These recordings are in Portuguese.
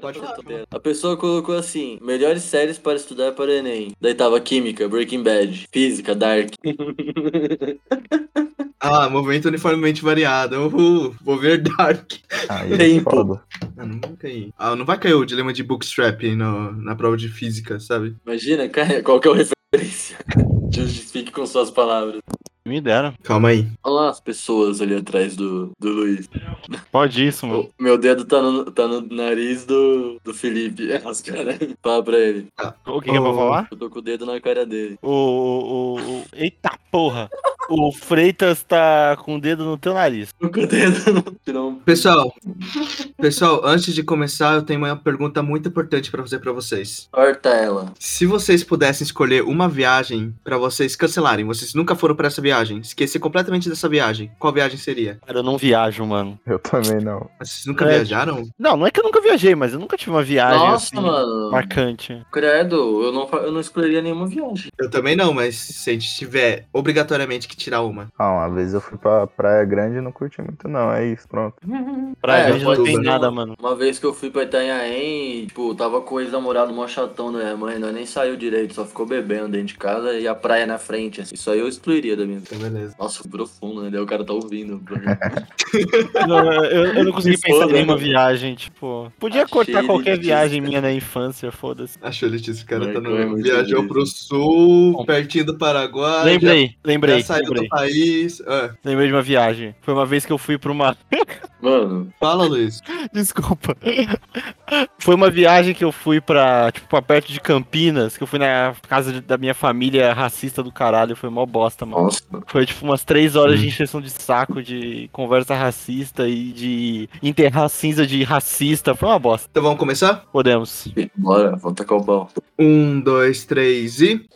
Pode falar. A pessoa colocou assim: melhores séries para estudar para o Enem. Daí tava Química, Breaking Bad, Física, Dark. Ah, movimento uniformemente variado. Uhul, vou ver Dark. Aí é Tempo. foda. Ah, não vai cair. Ah, não vai cair o dilema de bookstrap no, na prova de física, sabe? Imagina, cara, qual que é a referência? Justifique com suas palavras. Me dera. Calma aí. Olha lá as pessoas ali atrás do, do Luiz. Pode isso, mano. Meu dedo tá no, tá no nariz do, do Felipe. As caras. Fala pra ele. O que, que é pra falar? Eu tô com o dedo na cara dele. O, o, o- Eita porra! O Freitas tá com o dedo no teu nariz. Tô com o dedo no. Pessoal, pessoal, antes de começar, eu tenho uma pergunta muito importante pra fazer pra vocês. Corta ela. Se vocês pudessem escolher uma viagem pra vocês cancelarem, vocês nunca foram pra essa viagem, esquecer completamente dessa viagem, qual viagem seria? Cara, eu não viajo, mano. Eu também não. Mas Vocês nunca É. viajaram? Não, não é que eu nunca viajei, mas eu nunca tive uma viagem Nossa, assim, mano. marcante. Credo, eu não, eu não escolheria nenhuma viagem. Eu também não, mas se a gente tiver obrigatoriamente que tirar uma. Ah, uma vez eu fui pra Praia Grande e não curti muito, não. É isso, pronto. Pra É, gente não tem nada, mano. Uma vez que eu fui pra Itanhaém, tipo, tava com o ex-namorado mó chatão da minha mãe, nós nem saiu direito, só ficou bebendo dentro de casa e a praia na frente. assim. Isso aí eu excluiria da minha vida. Então, beleza. Nossa, profundo, né? Daí o cara tá ouvindo. Não, eu, eu não consegui Se pensar em nenhuma né? viagem, tipo. Podia Achei cortar qualquer elitista. viagem minha na infância, foda-se. Achou, Letícia, o cara tá Marcou, é no... viajou elitista. pro sul, pertinho do Paraguai. Lembrei, Já, lembrei, já saiu lembrei. do país. Ah, Lembrei de uma viagem. Foi uma vez que eu fui pra uma. Mano, fala, Luiz. Desculpa. Foi uma viagem que eu fui pra, tipo, pra perto de Campinas, que eu fui na casa de- da minha família racista do caralho. Foi mó bosta, mano. nossa. Foi tipo umas três horas de encheção de saco, de conversa racista e de enterrar cinza de racista. Foi uma bosta. Então vamos começar? Podemos. Bora, volta com o pau. Um, dois, três e.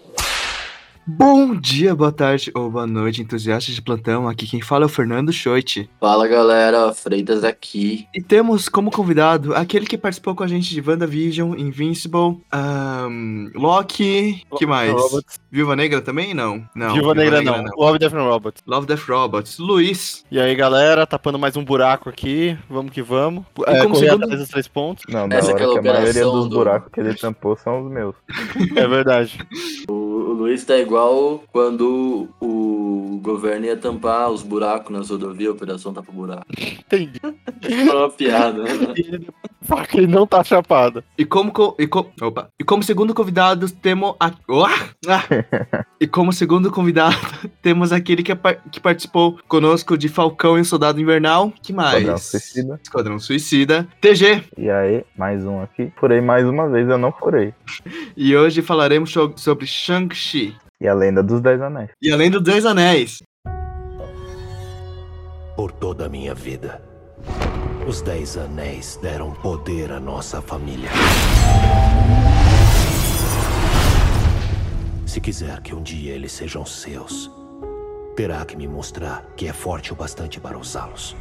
Bom dia, boa tarde ou boa noite, entusiastas de plantão. Aqui quem fala é o Fernando Schoit. Fala galera, Freitas aqui. E temos como convidado aquele que participou com a gente de WandaVision, Invincible, ahn, Loki, que mais? Robots. Viúva Negra também? Não. não Viúva Negra não. Love Death and Robots. Love Death Robots. Luiz. E aí, galera, tapando mais um buraco aqui. Vamos que vamos. E É, como segundo- atrás dos três pontos. Não, da Essa hora é aquela que a maioria operação dos do- buracos que ele tampou são os meus. É verdade. Luiz tá igual quando o governo ia tampar os buracos nas rodovias, a operação tapa buraco. Entendi. Foi uma piada, né? Que ele não tá chapado. E como, co- e, co- opa. e como segundo convidado temos a... Ah! E como segundo convidado temos aquele que, par- que participou conosco de Falcão e o Soldado Invernal. Que mais? Esquadrão Suicida. Esquadrão Suicida. TG. E aí, mais um aqui. Furei mais uma vez, eu não furei. E hoje falaremos so- sobre Shang-Chi. E a lenda dos Dez Anéis. E além dos Dois Anéis. Por toda a minha vida, os Dez Anéis deram poder à nossa família. Se quiser que um dia eles sejam seus, terá que me mostrar que é forte o bastante para usá-los.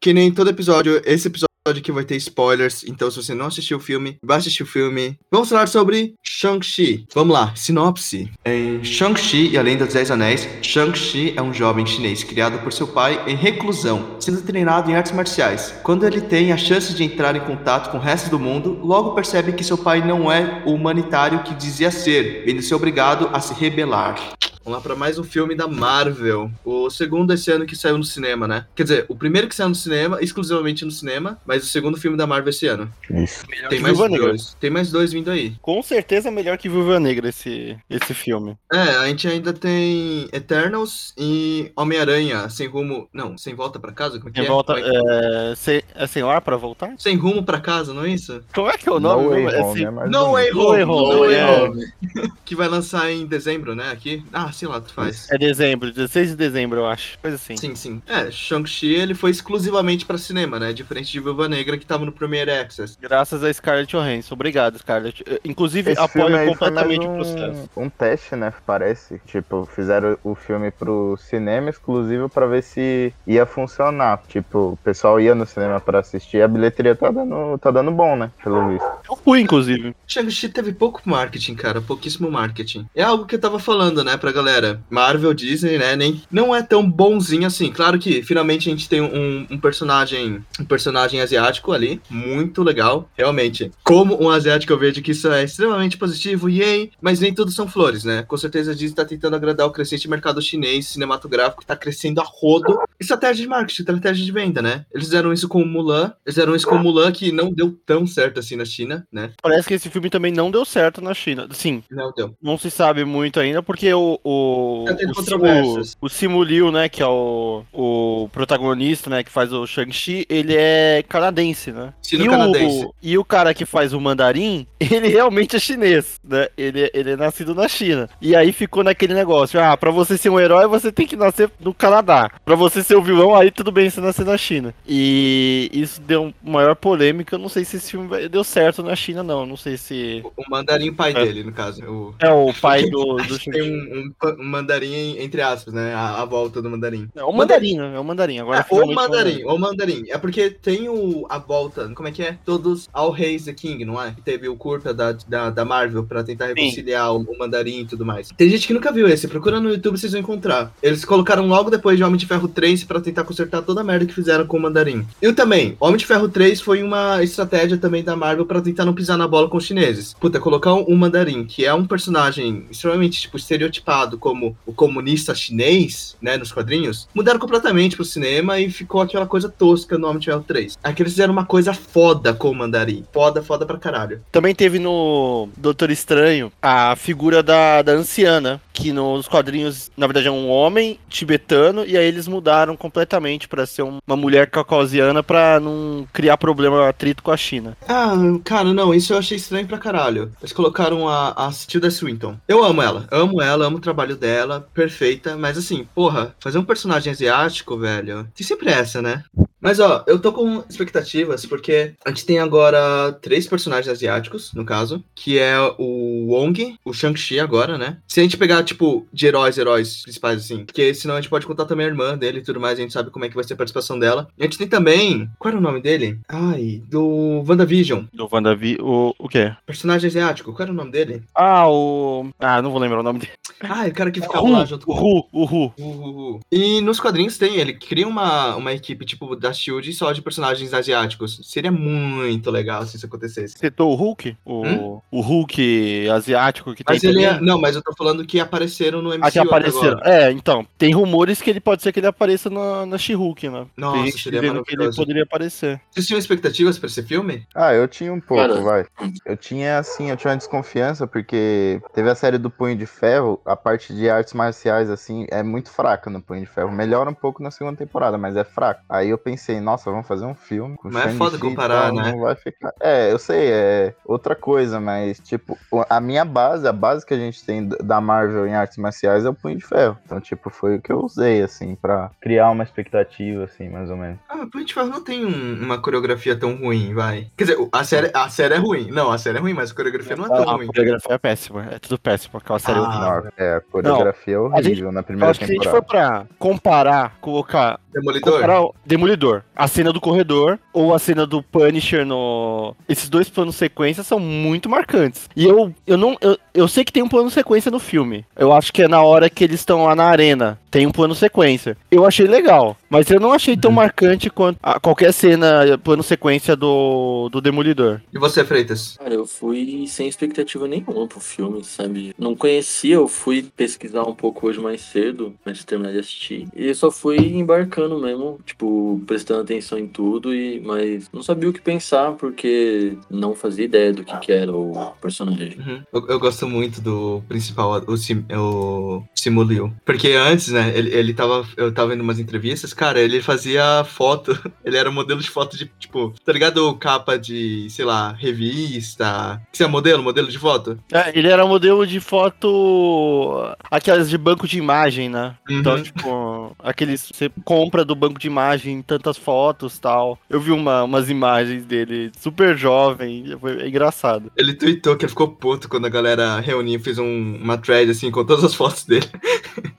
Que nem todo episódio, esse episódio aqui vai ter spoilers, então se você não assistiu o filme, vai assistir o filme. Vamos falar sobre Shang-Chi. Vamos lá, sinopse. Em Shang-Chi e Além dos Dez Anéis, Shang-Chi é um jovem chinês criado por seu pai em reclusão, sendo treinado em artes marciais. Quando ele tem a chance de entrar em contato com o resto do mundo, logo percebe que seu pai não é o humanitário que dizia ser, vendo-se obrigado a se rebelar. Vamos lá pra mais um filme da Marvel. O segundo esse ano que saiu no cinema, né? Quer dizer, o primeiro que saiu no cinema, exclusivamente no cinema, mas o segundo filme da Marvel esse ano. Isso. Tem mais Viúva Negra. dois. Tem mais dois vindo aí. Com certeza melhor que Viúva Negra esse, esse filme. É, a gente ainda tem Eternals e Homem-Aranha sem rumo. Não, sem volta pra casa? Como é que Quem é? volta. É É, sem, é sem ar pra voltar? Sem rumo pra casa, não é isso? Como é que é o nome? No Way mesmo? É Home, sem- é No No Home! Way Home, No Way é. Home. Que vai lançar em dezembro, né? Aqui. Ah, sei lá, tu faz. É dezembro, 16 de dezembro, eu acho. Coisa assim. Sim, sim. É, Shang-Chi ele foi exclusivamente pra cinema, né? Diferente de Viúva Negra que tava no Premiere Access. Graças a Scarlett Johansson. Obrigado, Scarlett. Eh, Inclusive, Esse apoio completamente o processo. um, um teste, né? Parece. Tipo, fizeram o filme pro cinema exclusivo pra ver se ia funcionar. Tipo, o pessoal ia no cinema pra assistir. A bilheteria tá dando, tá dando bom, né? Pelo visto. Eu fui, inclusive. Shang-Chi teve pouco marketing, cara, pouquíssimo marketing. É algo que eu tava falando, né, pra galera, Marvel, Disney, né, nem, não é tão bonzinho assim. Claro que finalmente a gente tem um, um personagem, um personagem asiático ali, muito legal, realmente. Como um asiático eu vejo que isso é extremamente positivo, yay, mas nem tudo são flores, né? Com certeza a Disney tá tentando agradar o crescente mercado chinês cinematográfico, que tá crescendo a rodo. Estratégia de marketing, estratégia de venda, né? Eles fizeram isso com o Mulan, eles fizeram isso com o Mulan, que não deu tão certo assim na China, né? Parece que esse filme também não deu certo na China. Sim, Não deu. não se sabe muito ainda, porque o. O, Tá o, o, o Simu Liu, né, que é o, o protagonista, né, que faz o Shang-Chi, ele é canadense, né? Sino-canadense. O, e o cara que faz o mandarim, ele realmente é chinês, né? Ele, ele é nascido na China. E aí ficou naquele negócio, ah, pra você ser um herói, você tem que nascer no Canadá. Pra você ser o vilão, aí tudo bem você nascer na China. E isso deu maior polêmica, eu não sei se esse filme deu certo na China, não. Não sei se... O mandarim pai É. dele, no caso. O... É o pai do, do tem um, um um mandarim, entre aspas, né? A, a volta do mandarim. É o mandarim, né? É o mandarim. Agora É, o mandarim, o mandarim. É porque tem o, a volta, como é que é? Todos ao Reis the King, não é? Que teve o curta da, da, da Marvel pra tentar reconciliar o, o mandarim e tudo mais. Tem gente que nunca viu esse, procura no YouTube vocês vão encontrar. Eles colocaram logo depois de Homem de Ferro 3 pra tentar consertar toda a merda que fizeram com o mandarim. E também, Homem de Ferro 3 foi uma estratégia também da Marvel pra tentar não pisar na bola com os chineses. Puta, colocar um, um mandarim, que é um personagem extremamente, tipo, estereotipado como o comunista chinês, né, nos quadrinhos, mudaram completamente pro cinema e ficou aquela coisa tosca no Homem de Ferro 3. Aqui eles fizeram uma coisa foda com o mandarim. Foda, foda pra caralho. Também teve no Doutor Estranho a figura da, da anciana, que nos quadrinhos, na verdade, é um homem tibetano, e aí eles mudaram completamente pra ser um- uma mulher caucasiana pra não criar problema, atrito com a China. Ah, cara, não, isso eu achei estranho pra caralho. Eles colocaram a, a Tilda Swinton. Eu amo ela, amo ela, amo o trabalho dela, perfeita, mas assim, porra, fazer um personagem asiático, velho, tem sempre essa, né? Mas ó, eu tô com expectativas porque a gente tem agora três personagens asiáticos, no caso, que é o Wong, o Shang-Chi agora, né? Se a gente pegar, tipo, de heróis, heróis principais, assim, porque senão a gente pode contar também a irmã dele e tudo mais, a gente sabe como é que vai ser a participação dela. A gente tem também, qual era o nome dele? Ai, do WandaVision. Do WandaVi... O, o quê? Personagem asiático, qual era o nome dele? Ah, o... Ah, não vou lembrar o nome dele. Ah, o cara que O ficava lá junto o com Ru, o Ru. o Ru, Ru. E nos quadrinhos tem, ele cria uma, uma equipe tipo da Shield só de personagens asiáticos. Seria muito legal se isso acontecesse. Citou o Hulk? O, Hum? o Hulk asiático que tem Mas ele é. Não, mas eu tô falando que apareceram no MCU Ah, que apareceram. agora. É, então. Tem rumores que ele pode ser que ele apareça na, na She-Hulk, né? Nossa, tem gente seria que ele poderia aparecer. Vocês tinham expectativas pra esse filme? Ah, eu tinha um pouco, Cara. vai. Eu tinha, assim, eu tinha uma desconfiança, porque teve a série do Punho de Ferro, a parte de artes marciais, assim, é muito fraca no Punho de Ferro. Melhora um pouco na segunda temporada, mas é fraco. Aí eu pensei, nossa, vamos fazer um filme com Mas é foda comparar, tal, né? Não vai ficar... É, eu sei, é outra coisa, mas, tipo, o- a minha base, a base que a gente tem da Marvel em artes marciais é o Punho de Ferro. Então, tipo, foi o que eu usei, assim, pra criar uma expectativa, assim, mais ou menos. Ah, Punho de Ferro não tem um- uma coreografia tão ruim, vai. Quer dizer, a série, a série é ruim. Não, a série é ruim, mas a coreografia não é tão a ruim. coreografia é péssima. É tudo péssimo. Aquela série Ah, horrível. Nossa, é, a coreografia é a horrível gente- na primeira acho que se a gente temporada. for pra comparar, colocar, Demolidor? comparar o Demolidor, a cena do corredor ou a cena do Punisher no. Esses dois planos sequência são muito marcantes. E eu, eu não. Eu, eu sei que tem um plano sequência no filme. Eu acho que é na hora que eles estão lá na arena. Tem um plano sequência. Eu achei legal. Mas eu não achei tão marcante quanto a- qualquer cena, plano sequência do, do Demolidor. E você, Freitas? Cara, eu fui sem expectativa nenhuma pro filme, sabe? Não conhecia, eu fui pesquisar um pouco hoje mais cedo, antes de terminar de assistir. E eu só fui embarcando mesmo, tipo, prestando atenção em tudo, e mas não sabia o que pensar, porque não fazia ideia do que, que era o personagem. Uhum. Eu, eu gosto muito do principal, o, Sim, o Simu Liu. Porque antes, né, ele, ele tava. Eu tava vendo umas entrevistas, cara, ele fazia foto. Ele era modelo de foto de, tipo, tá ligado? Capa de, sei lá, revista. Você é modelo? Modelo de foto? É, ele era modelo de foto. Aquelas de banco de imagem, né? Então, Uhum. tipo, aqueles. Você compra do banco de imagem tantas fotos tal. Eu vi uma, umas imagens dele super jovem. Foi é engraçado. Ele tweetou que ele ficou puto quando a galera reuniu e fez um- uma thread assim com todas as fotos dele.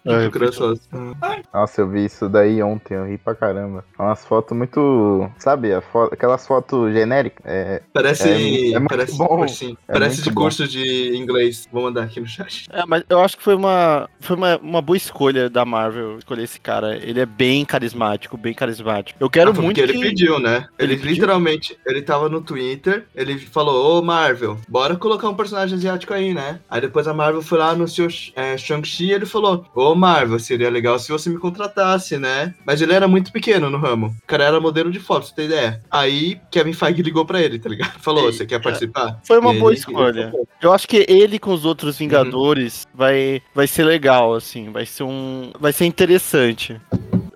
É, pessoas. Nossa, eu vi isso daí ontem, eu ri pra caramba. É Umas fotos muito. Sabe, a fo- aquelas fotos genéricas? É, Parece. É, é muito parece bom. cursinho. É parece muito de bom. curso de inglês. Vou mandar aqui no chat. É, mas eu acho que foi uma, foi uma, uma boa escolha da Marvel escolher esse cara. Ele é bem carismático, bem carismático. Eu quero Ah, foi muito porque ele que- pediu, né? Ele, Ele pediu? literalmente, ele tava no Twitter, ele falou, ô Marvel, bora colocar um personagem asiático aí, né? Aí depois a Marvel foi lá no seu é, Shang-Chi e ele falou, ô Marvel, seria legal se você me contratasse, né? Mas ele era muito pequeno no ramo. O cara era modelo de foto, você tem ideia? Aí Kevin Feige ligou pra ele, tá ligado? Falou, você quer participar? Foi uma E boa ele- escolha. Eu acho que ele com os outros Uhum. Vingadores vai, vai ser legal, assim. Vai ser um. Vai ser interessante.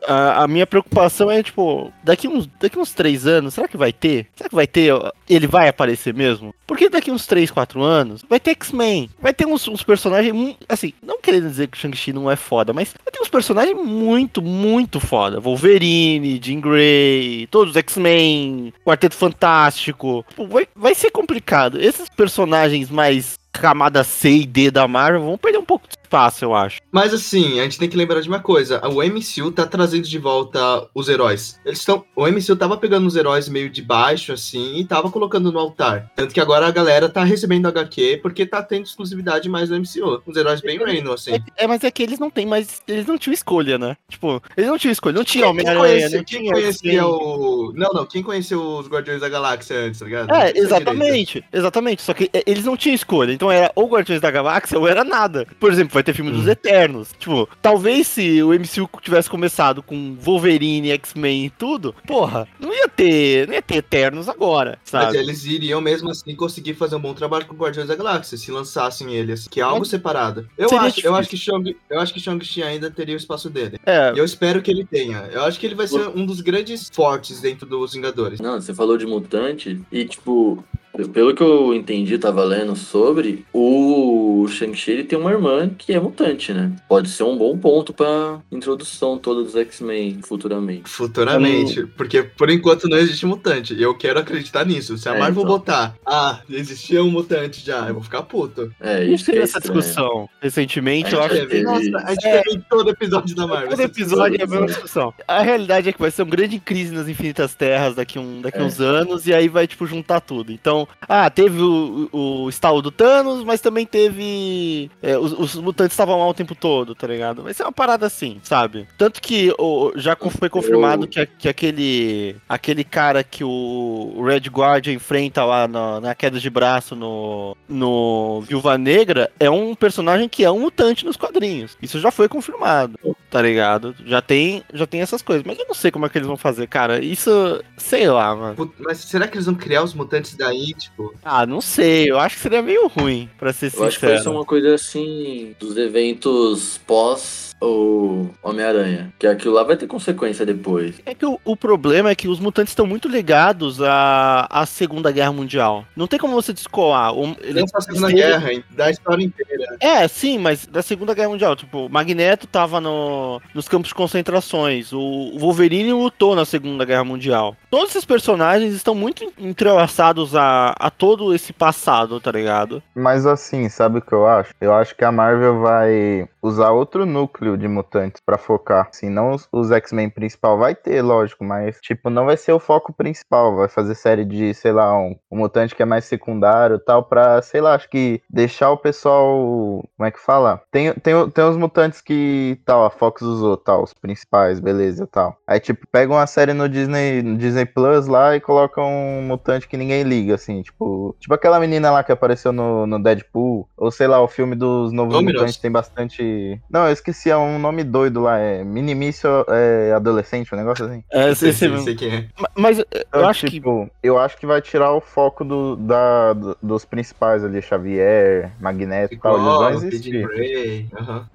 A, a minha preocupação é, tipo, daqui uns, daqui uns três anos, será que vai ter? Será que vai ter? Ele vai aparecer mesmo? Porque daqui uns três, quatro anos, vai ter X-Men. Vai ter uns, uns personagens. Assim, não querendo dizer que Shang-Chi não é foda, mas vai ter uns personagens muito, muito foda. Wolverine, Jean Grey, todos os X-Men, Quarteto Fantástico. Pô, vai, vai ser complicado. Esses personagens mais camada C e D da Marvel vão perder um pouco de espaço, eu acho. Mas assim, a gente tem que lembrar de uma coisa: o MCU tá trazendo de volta os heróis. Eles estão. O MCU tava pegando os heróis meio de baixo, assim, e tava colocando no altar. Tanto que agora a galera tá recebendo HQ porque tá tendo exclusividade mais no MCU. Os heróis bem random, assim. É, mas é que eles não têm mais. Eles não tinham escolha, né? Tipo, eles não tinham escolha. Não tinha Quem, Homem-Aranha, quem tinha. conhecia X-Men. o. Não, não, quem conheceu os Guardiões da Galáxia antes, tá ligado? É, exatamente, exatamente. Só que é, eles não tinham escolha. Então era ou Guardiões da Galáxia ou era nada. Por exemplo, vai ter filme dos Hum. Eternos. Tipo, talvez se o MCU tivesse começado com Wolverine, X-Men e tudo, porra, não ia ter, não ia ter Eternos agora, Mas sabe? eles iriam mesmo assim conseguir fazer um bom trabalho com Guardiões da Galáxia, se lançassem eles, que é algo Mas separado. Eu seria acho, eu acho que Shang, eu acho que Shang-Chi ainda teria o espaço dele. É, E eu espero que ele tenha. Eu acho que ele vai ser um dos grandes fortes dentro dos Vingadores. Não, você falou de mutante e, tipo, pelo que eu entendi, tava lendo sobre, o Shang-Chi ele tem uma irmã que é mutante, né? Pode ser um bom ponto pra introdução toda dos X-Men futuramente. Futuramente. Porque por enquanto não existe mutante. E eu quero acreditar nisso. Se a É, Marvel então. botar, ah, existia um mutante já, eu vou ficar puto. É, a gente isso que teve é essa estranho. discussão recentemente, É, eu acho que. Nossa, a gente É. teve todo episódio da Marvel. Todo episódio é a discussão. mesma discussão. A realidade é que vai ser uma grande crise nas Infinitas Terras daqui, um, daqui É. uns anos, e aí vai, tipo, juntar tudo. Então, ah, teve o, o, estalo do Thanos, mas também teve. é, os, os mutantes estavam lá o tempo todo, tá ligado? Vai ser uma parada assim, sabe? Tanto que o, já foi confirmado que, que aquele. aquele cara que o Red Guardian enfrenta lá na, na queda de braço no, no Viúva Negra é um personagem que é um mutante nos quadrinhos. Isso já foi confirmado tá ligado? Já tem, já tem essas coisas, mas eu não sei como é que eles vão fazer, cara. Isso, sei lá, mano. Mas será que eles vão criar os mutantes daí, tipo? Ah, não sei, eu acho que seria meio ruim, pra ser Eu acho que vai ser sincero. uma coisa assim dos eventos pós o Homem-Aranha. Que aquilo lá vai ter consequência depois. É que o, o problema é que os mutantes estão muito ligados à, à Segunda Guerra Mundial. Não tem como você descolar. O, ele- Não só a Segunda ele- Guerra, hein? da história inteira. É, sim, mas da Segunda Guerra Mundial, tipo, o Magneto tava no, nos campos de concentrações, o Wolverine lutou na Segunda Guerra Mundial. Todos esses personagens estão muito entrelaçados a, a todo esse passado, tá ligado? Mas assim, sabe o que eu acho? Eu acho que a Marvel vai usar outro núcleo de mutantes pra focar. Assim, não os, os X-Men principal. Vai ter, lógico, mas tipo, não vai ser o foco principal. Vai fazer série de, sei lá, um, um mutante que é mais secundário tal, pra, sei lá, acho que deixar o pessoal. Como é que fala? Tem, tem, tem os mutantes que tal, a Fox usou, tal, os principais, beleza tal. Aí, tipo, pega uma série no Disney, no Disney Plus lá e coloca um mutante que ninguém liga, assim, tipo. Tipo aquela menina lá que apareceu no, no Deadpool. Ou sei lá, o filme dos Novos Dominos. Mutantes tem bastante. Não, eu esqueci, é um nome doido lá. É Minimício é, Adolescente, um negócio assim. É, Não sei, sei, sei quem é. Ma- Mas eu Então, acho que. tipo, eu acho que vai tirar o foco do, da, do- dos principais ali, Xavier, Magneto e tal. Eles vão existir.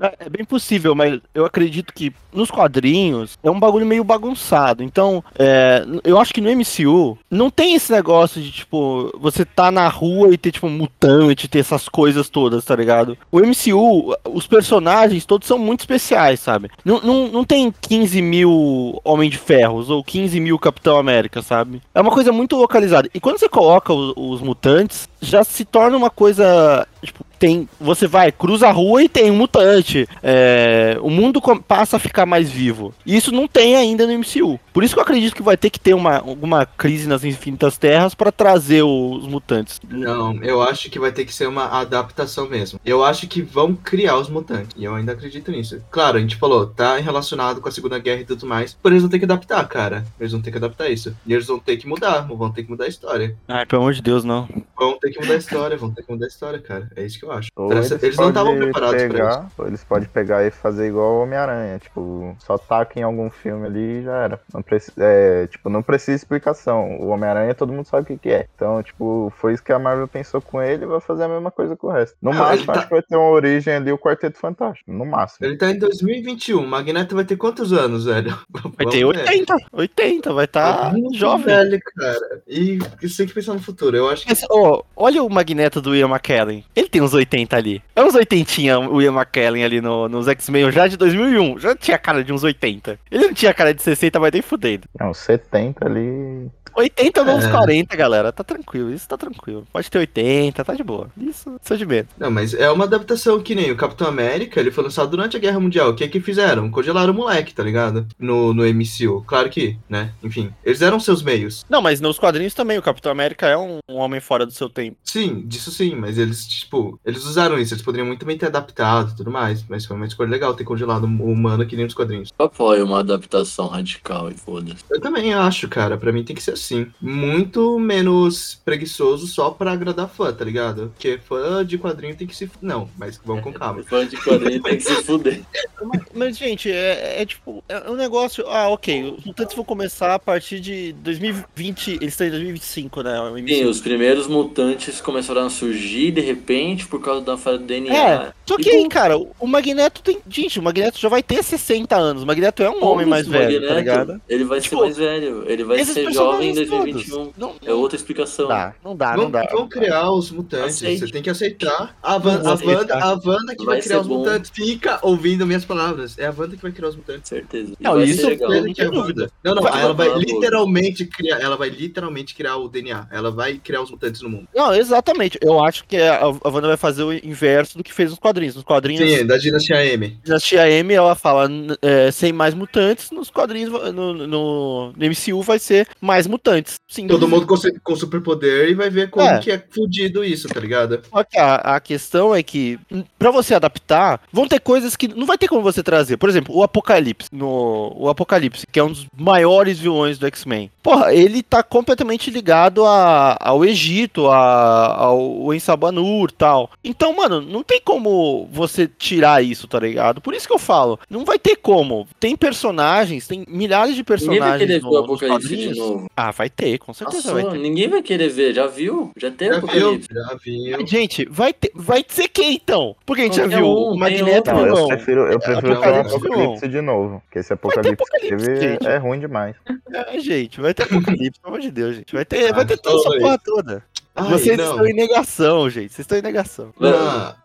É é bem possível, mas eu acredito que nos quadrinhos é um bagulho meio bagunçado. Então, é, eu acho que no MCU não tem esse negócio de, tipo, você tá na rua e ter, tipo, mutante, ter essas coisas todas, tá ligado? O MCU, os personagens todos são muito especiais, sabe? Não, não, não tem 15 mil Homem de Ferros ou 15 mil Capitão América, sabe? É uma coisa muito localizada. E quando você coloca os, os mutantes, já se torna uma coisa. Tipo, tem. Você vai, cruza a rua e tem um mutante. É, o mundo passa a ficar mais vivo. E isso não tem ainda no MCU. Por isso que eu acredito que vai ter que ter uma, alguma crise nas infinitas terras pra trazer os mutantes. Não, eu acho que vai ter que ser uma adaptação mesmo. Eu acho que vão criar os mutantes. E eu ainda acredito nisso. Claro, a gente falou, tá relacionado com a Segunda Guerra e tudo mais. Por eles vão ter que adaptar, cara. Eles vão ter que adaptar isso. E eles vão ter que mudar, vão ter que mudar a história. Ai, pelo amor de Deus, não. Vão ter que mudar a história, vão ter que mudar a história, cara. É isso que eu acho. Ou Eles, eles, não estavam preparados pra isso. pegar, Ou eles podem pegar e fazer igual o Homem-Aranha, tipo, só taca em algum filme ali e já era. Não precisa, é, tipo, não precisa de explicação. O Homem-Aranha todo mundo sabe o que, que é. Então, tipo, foi isso que a Marvel pensou com ele e vai fazer a mesma coisa com o resto. No Ah, máximo, tá- acho que vai ter uma origem ali, o Quarteto Fantástico. No máximo. Ele tá em 2021. O Magneto vai ter quantos anos, velho? Vai ter 80. 80, vai estar Muito jovem. velho, cara. E você tem que pensar no futuro. Eu acho que Mas, ó, olha o Magneto do Ian McKellen. Ele tem uns 80 ali. É uns 80 o Ian McKellen ali no, nos X-Men já de 2001. Já tinha cara de uns 80. Ele não tinha cara de 60, mas nem fudendo. Não, 70 ali. 80 ou uns É. 40, galera. Tá tranquilo, isso tá tranquilo. Pode ter 80, tá de boa. Isso, isso é de medo. Não, mas é uma adaptação que nem o Capitão América, ele foi lançado durante a Guerra Mundial. O que é que fizeram? Congelaram o moleque, tá ligado? No, no MCU. Claro que, né? Enfim, eles eram seus meios. Não, mas nos quadrinhos também, o Capitão América é um, um homem fora do seu tempo. Sim, disso sim, mas eles, tipo, eles usaram isso. Eles poderiam muito bem ter adaptado e tudo mais. Mas foi uma escolha legal ter congelado o humano que nem nos quadrinhos. Eu apoio uma adaptação radical e foda-se. Eu também acho, cara. Pra mim tem que ser assim. Muito menos preguiçoso só pra agradar fã, tá ligado? Porque fã de quadrinho tem que se. Não, mas vamos com calma. Fã de quadrinho tem que se fuder. Mas, mas, gente, é, é tipo, é um negócio. Ah, ok. Os mutantes vão começar a partir de 2020. Eles estão em 2025, né? Sim, os primeiros mutantes começaram a surgir de repente por causa da falha do DNA. É, só que aí, cara, o Magneto tem. Gente, o Magneto já vai ter 60 anos. O Magneto é um homem mais velho, tá Magneto, ligado? Ele vai Tipo, ser mais velho. Ele vai ser jovem em personagens 2021. todos. Não, É outra explicação. não dá, não dá, não Vão, dá. vão criar os mutantes. Aceite. Você tem que aceitar. A, Van, a, Wanda, a Wanda que vai, Vai criar os bom. mutantes. Fica ouvindo minhas palavras. É a Wanda que vai criar os mutantes. Certeza. E Não, vai isso legal. Que é não tem dúvida. Não, não, Vai ela vai literalmente criar. Ela vai literalmente criar o DNA. Ela vai criar os mutantes no mundo. Não, exatamente. Eu acho que a, a Wanda vai fazer o inverso do que fez nos quadrinhos. Nos quadrinhos, Sim, da dinastia M. a tia M, ela fala é, sem mais mutantes. Nos quadrinhos, no, no, no MCU, vai ser mais mutantes. Sim. Todo mundo com, com superpoder e vai ver como É. que é fudido isso, tá ligado? A, a questão é que, pra você adaptar, vão ter coisas que não vai ter como você trazer. Por exemplo, o Apocalipse. No, o Apocalipse, que é um dos maiores vilões do X-Men. Porra, ele tá completamente ligado a, ao Egito, a, ao Ensabanur e tal. Então, mano, não tem como você tirar isso, tá ligado? Por isso que eu falo, não vai ter como. Tem personagens, tem milhares de Ninguém vai personagens querer ver no, o nos Apocalipse de novo. Ah, vai ter, com certeza vai Nossa, ter. ninguém vai querer ver. Já viu? Já tem Já viu? Apocalipse. Já viu. Mas, Gente, vai ter, vai ser quem então? Porque a gente já Qualquer viu um, o Magneto. Não, eu prefiro, eu prefiro ter um Apocalipse apocalipse de novo. Porque esse apocalipse, apocalipse, que teve gente. é ruim demais. É, gente, vai ter apocalipse, pelo amor de Deus, gente. Vai ter, vai ter Ah, toda essa porra toda. Ai, Vocês não. estão em negação, gente. Vocês estão em negação. Ah,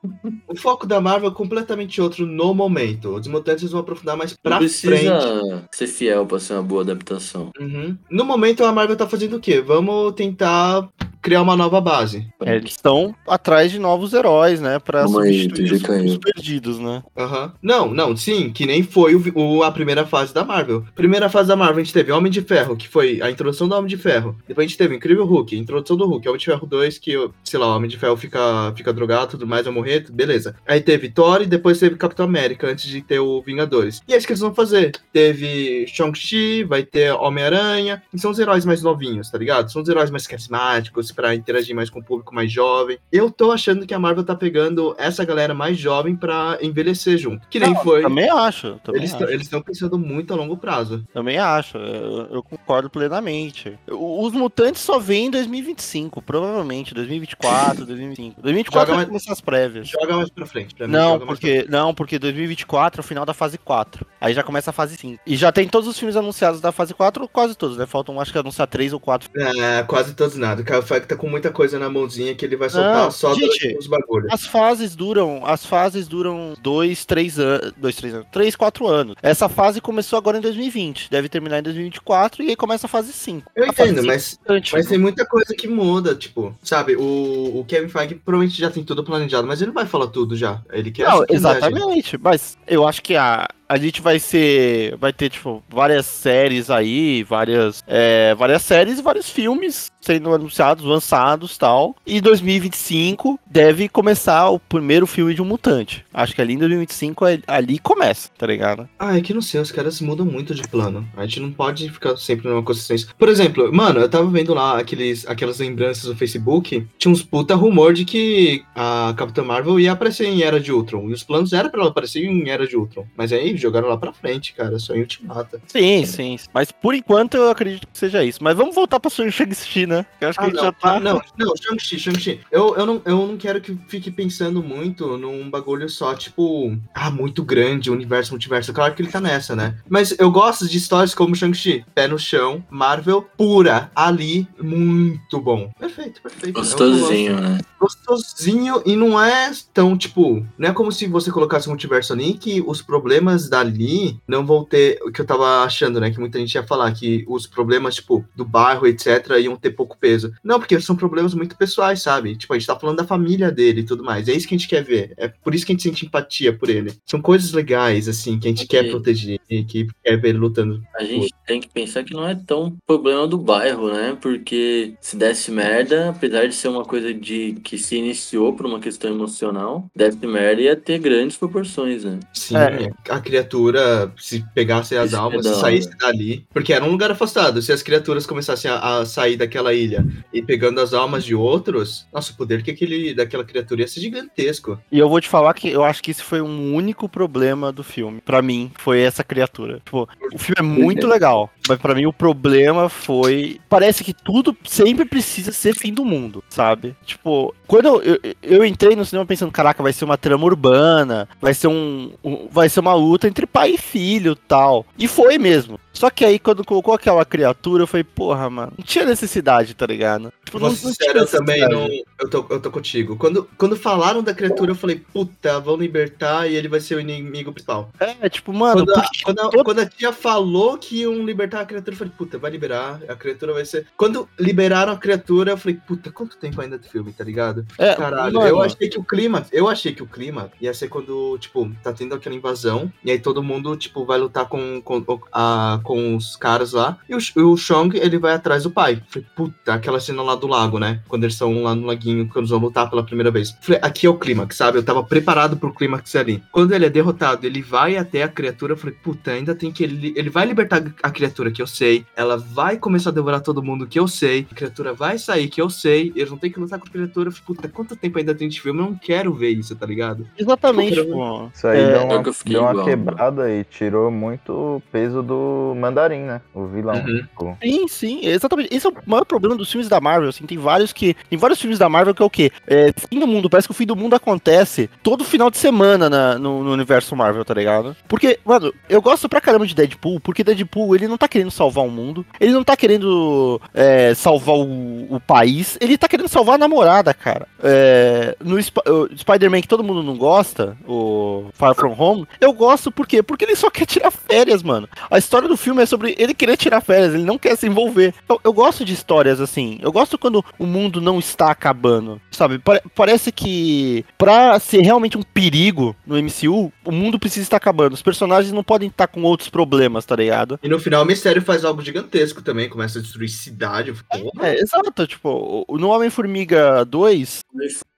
o foco da Marvel é completamente outro no momento. Os mutantes vão aprofundar mais pra precisa frente. ser fiel pra ser uma boa adaptação. Uhum. No momento, a Marvel tá fazendo o quê? Vamos tentar criar uma nova base. É, eles estão atrás de novos heróis, né? Pra substituir os, perdidos, né? Aham. Não, não, sim, que nem foi o, o- a primeira fase da Marvel. Primeira fase da Marvel, a gente teve Homem de Ferro, que foi a introdução do Homem de Ferro. Depois a gente teve Incrível Hulk, a introdução do Hulk. Homem de Ferro 2, que, sei lá, o Homem de Ferro fica, fica drogado tudo mais, vai morrer, beleza. Aí teve Thor e depois teve Capitão América, antes de ter o Vingadores. E é isso que eles vão fazer. Teve Shang-Chi, vai ter Homem-Aranha, e são os heróis mais novinhos, tá ligado? São os heróis mais carismáticos, pra interagir mais com o público mais jovem. Eu tô achando que a Marvel tá pegando essa galera mais jovem pra envelhecer junto. Que nem Não, foi. Também acho. Também Eles estão pensando muito a longo prazo. Também acho. Eu, eu concordo plenamente. Os mutantes só vêm em 2025, provavelmente. 2024, 2025. 2024 Joga vai mais- começar as prévias. Joga mais pra frente. Pra mim, Não, mais porque, não, porque 2024 é o final da fase 4. Aí já começa a fase 5. E já tem todos os filmes anunciados da fase 4, quase todos, né? Faltam, acho que anunciar 3 ou 4. pra- É, quase todos nada. Fa- tá com muita coisa na mãozinha que ele vai soltar Não, só gente, os bagulhos. As fases duram, as fases duram dois, três anos, dois, três anos, três, quatro anos. Essa fase começou agora em 2020, deve terminar em 2024 e aí começa a fase 5. Eu A entendo, mas, é mas tem muita coisa que muda, tipo, sabe, o, o Kevin Feige provavelmente já tem tudo planejado, mas ele não vai falar tudo já. Ele quer Não, exatamente, mas eu acho que a, a gente vai ser, vai ter, tipo, várias séries aí, várias, é, várias séries e vários filmes sendo anunciados, lançados tal. E 2025 deve começar o primeiro filme de um mutante. Acho que ali em 2025 é- ali começa, tá ligado? Ah, é que não sei, os caras mudam muito de plano. A gente não pode ficar sempre numa consistência. Por exemplo, mano, eu tava vendo lá aqueles, aquelas lembranças no Facebook, tinha uns puta rumor de que a Capitã Marvel ia aparecer em Era de Ultron. E os planos eram pra ela aparecer em Era de Ultron. Mas aí jogaram lá pra frente, cara, só em Ultimata. Sim, sim. Mas por enquanto eu acredito que seja isso. Mas vamos voltar pra Shang-Chi, né? Que eu acho que Ah, a gente não, já tá. ah, não, não, Shang-Chi, Shang-Chi. Eu, eu, não, eu não quero que fique pensando muito num bagulho só, tipo, ah, muito grande, universo, multiverso. Claro que ele tá nessa, né? Mas eu gosto de histórias como Shang-Chi. Pé no chão, Marvel, pura, ali, muito bom. Perfeito, perfeito. É que. Gostosinho, né? Gostosinho e não é tão, tipo, não é como se você colocasse um multiverso ali que os problemas dali não vão ter, o que eu tava achando, né, que muita gente ia falar, que os problemas, tipo, do bairro, etc, iam ter pouco peso. Não, porque são problemas muito pessoais, sabe? Tipo, a gente tá falando da família dele e tudo mais. É isso que a gente quer ver. É por isso que a gente sente empatia por ele. São coisas legais, assim, que a gente Ok. quer proteger e que quer ver ele lutando. A gente tem que pensar que não é tão problema do bairro, né? Porque se desse merda, apesar de ser uma coisa de que se iniciou por uma questão emocional, desse merda ia ter grandes proporções, né? Sim, É. a criatura, se pegasse as Isso almas, se saísse dali. Porque era um lugar afastado. Se as criaturas começassem a, a sair daquela ilha e pegando as almas de outros, nossa, o poder que aquele, daquela criatura ia ser gigantesco. E eu vou te falar que eu acho que esse foi um único problema do filme. Pra mim, foi essa criatura. Tipo, o filme é muito legal, mas pra mim o problema foi. Parece que tudo sempre precisa ser fim do mundo, sabe? Tipo, quando eu, eu, eu entrei no cinema pensando, caraca, vai ser uma trama urbana, vai ser um, um- vai ser uma luta entre pai e filho, tal. E foi mesmo. Só que aí quando colocou aquela criatura, eu falei, porra, mano, não tinha necessidade, tá ligado? Tipo, Vou ser sincero, eu também não. Eu tô, eu tô contigo. Quando, quando falaram da criatura, eu falei, puta, vão libertar e ele vai ser o inimigo principal. É, tipo, mano, Quando a, quando, a, todo- quando a tia falou que iam libertar a criatura, eu falei, puta, vai liberar, a criatura vai ser. Quando liberaram a criatura, eu falei, puta, quanto tempo ainda do filme, tá ligado? É, Caralho, mano. eu achei que o clima, eu achei que o clima ia ser quando, tipo, tá tendo aquela invasão, e aí todo mundo, tipo, vai lutar com, com, a, com os caras lá, e o, o Chong, ele vai atrás do pai. Falei, puta, aquela cena lá do lago, né? Quando eles estão lá no laguinho, quando eles vão lutar pela primeira vez. Falei, aqui é o clímax, sabe? Eu tava preparado pro clímax ali. Quando ele é derrotado, ele vai até a criatura, eu falei, puta, ainda tem que ele, ele vai libertar a criatura, que eu sei, ela vai começar a devorar todo mundo, que eu sei, a criatura vai sair, que eu sei, eles vão ter que lutar com a criatura, eu falei, puta, quanto tempo ainda tem de filme? Eu não quero ver isso, tá ligado? Exatamente, tipo. Isso aí É, deu é uma, deu uma igual, quebrada e tirou muito peso do Mandarim, né? O vilão. Uhum. Tipo, Sim, sim, exatamente. Esse é o maior problema dos filmes da Marvel, assim, tem vários que. Tem vários filmes da Marvel que é o quê? É, fim do mundo, parece que o fim do mundo acontece todo final de semana na- no, no universo Marvel, tá ligado? Porque, mano, eu gosto pra caramba de Deadpool, porque Deadpool, ele não tá querendo salvar o mundo, ele não tá querendo é, salvar o, o país, ele tá querendo salvar a namorada, cara. É, no Sp- Spider-Man que todo mundo não gosta, o Far From Home, eu gosto por quê? Porque ele só quer tirar férias, mano. A história do filme é sobre ele querer tirar férias, ele não quer se envolver. Eu, eu gosto de histórias assim. Eu gosto quando o mundo não está acabando. Sabe? Pare- parece que pra ser realmente um perigo no MCU, o mundo precisa estar acabando. Os personagens não podem estar com outros problemas, tá ligado? E no final o Mistério faz algo gigantesco também, começa a destruir cidade. Porra, É, exato. Tipo, no Homem-Formiga 2,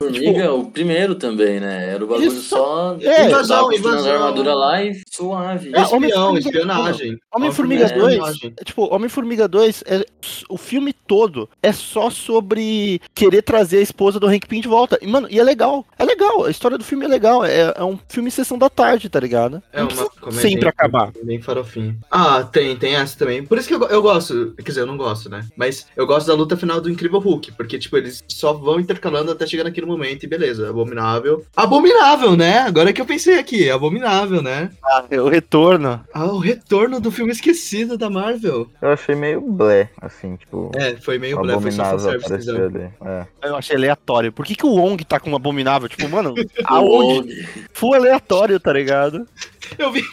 Formiga, o primeiro também, né? Era o bagulho Isso- só. é, Invasão, invasão. a armadura lá e suave. É, espião, espionagem. Homem-Formiga É, 2, espionagem. é, tipo, Homem-Formiga 2, é, o filme todo é só sobre querer trazer a esposa do Hank Pym de volta. E, mano, e é legal. É legal. A história do filme é legal. É, é um filme sessão da tarde, tá ligado? É Não uma precisa comédia sempre acabar. Bem farofinho. Ah, tem, tem essa também. Por isso que eu, eu gosto. Quer dizer, eu não gosto, né? Mas eu gosto da luta final do Incrível Hulk. Porque, tipo, eles só vão intercalando até chegar naquele momento e beleza. Abominável. Abominável, né? Agora que eu pensei aqui. Abominável, né? O retorno. Ah, o retorno do filme esquecido da Marvel. Eu achei meio blé, assim, tipo. É, foi meio blé, foi só fanservice. ali. É. Eu achei aleatório. Por que, que o Wong tá com um abominável? Tipo, mano, aonde? Wong. Full aleatório, tá ligado? Eu vi.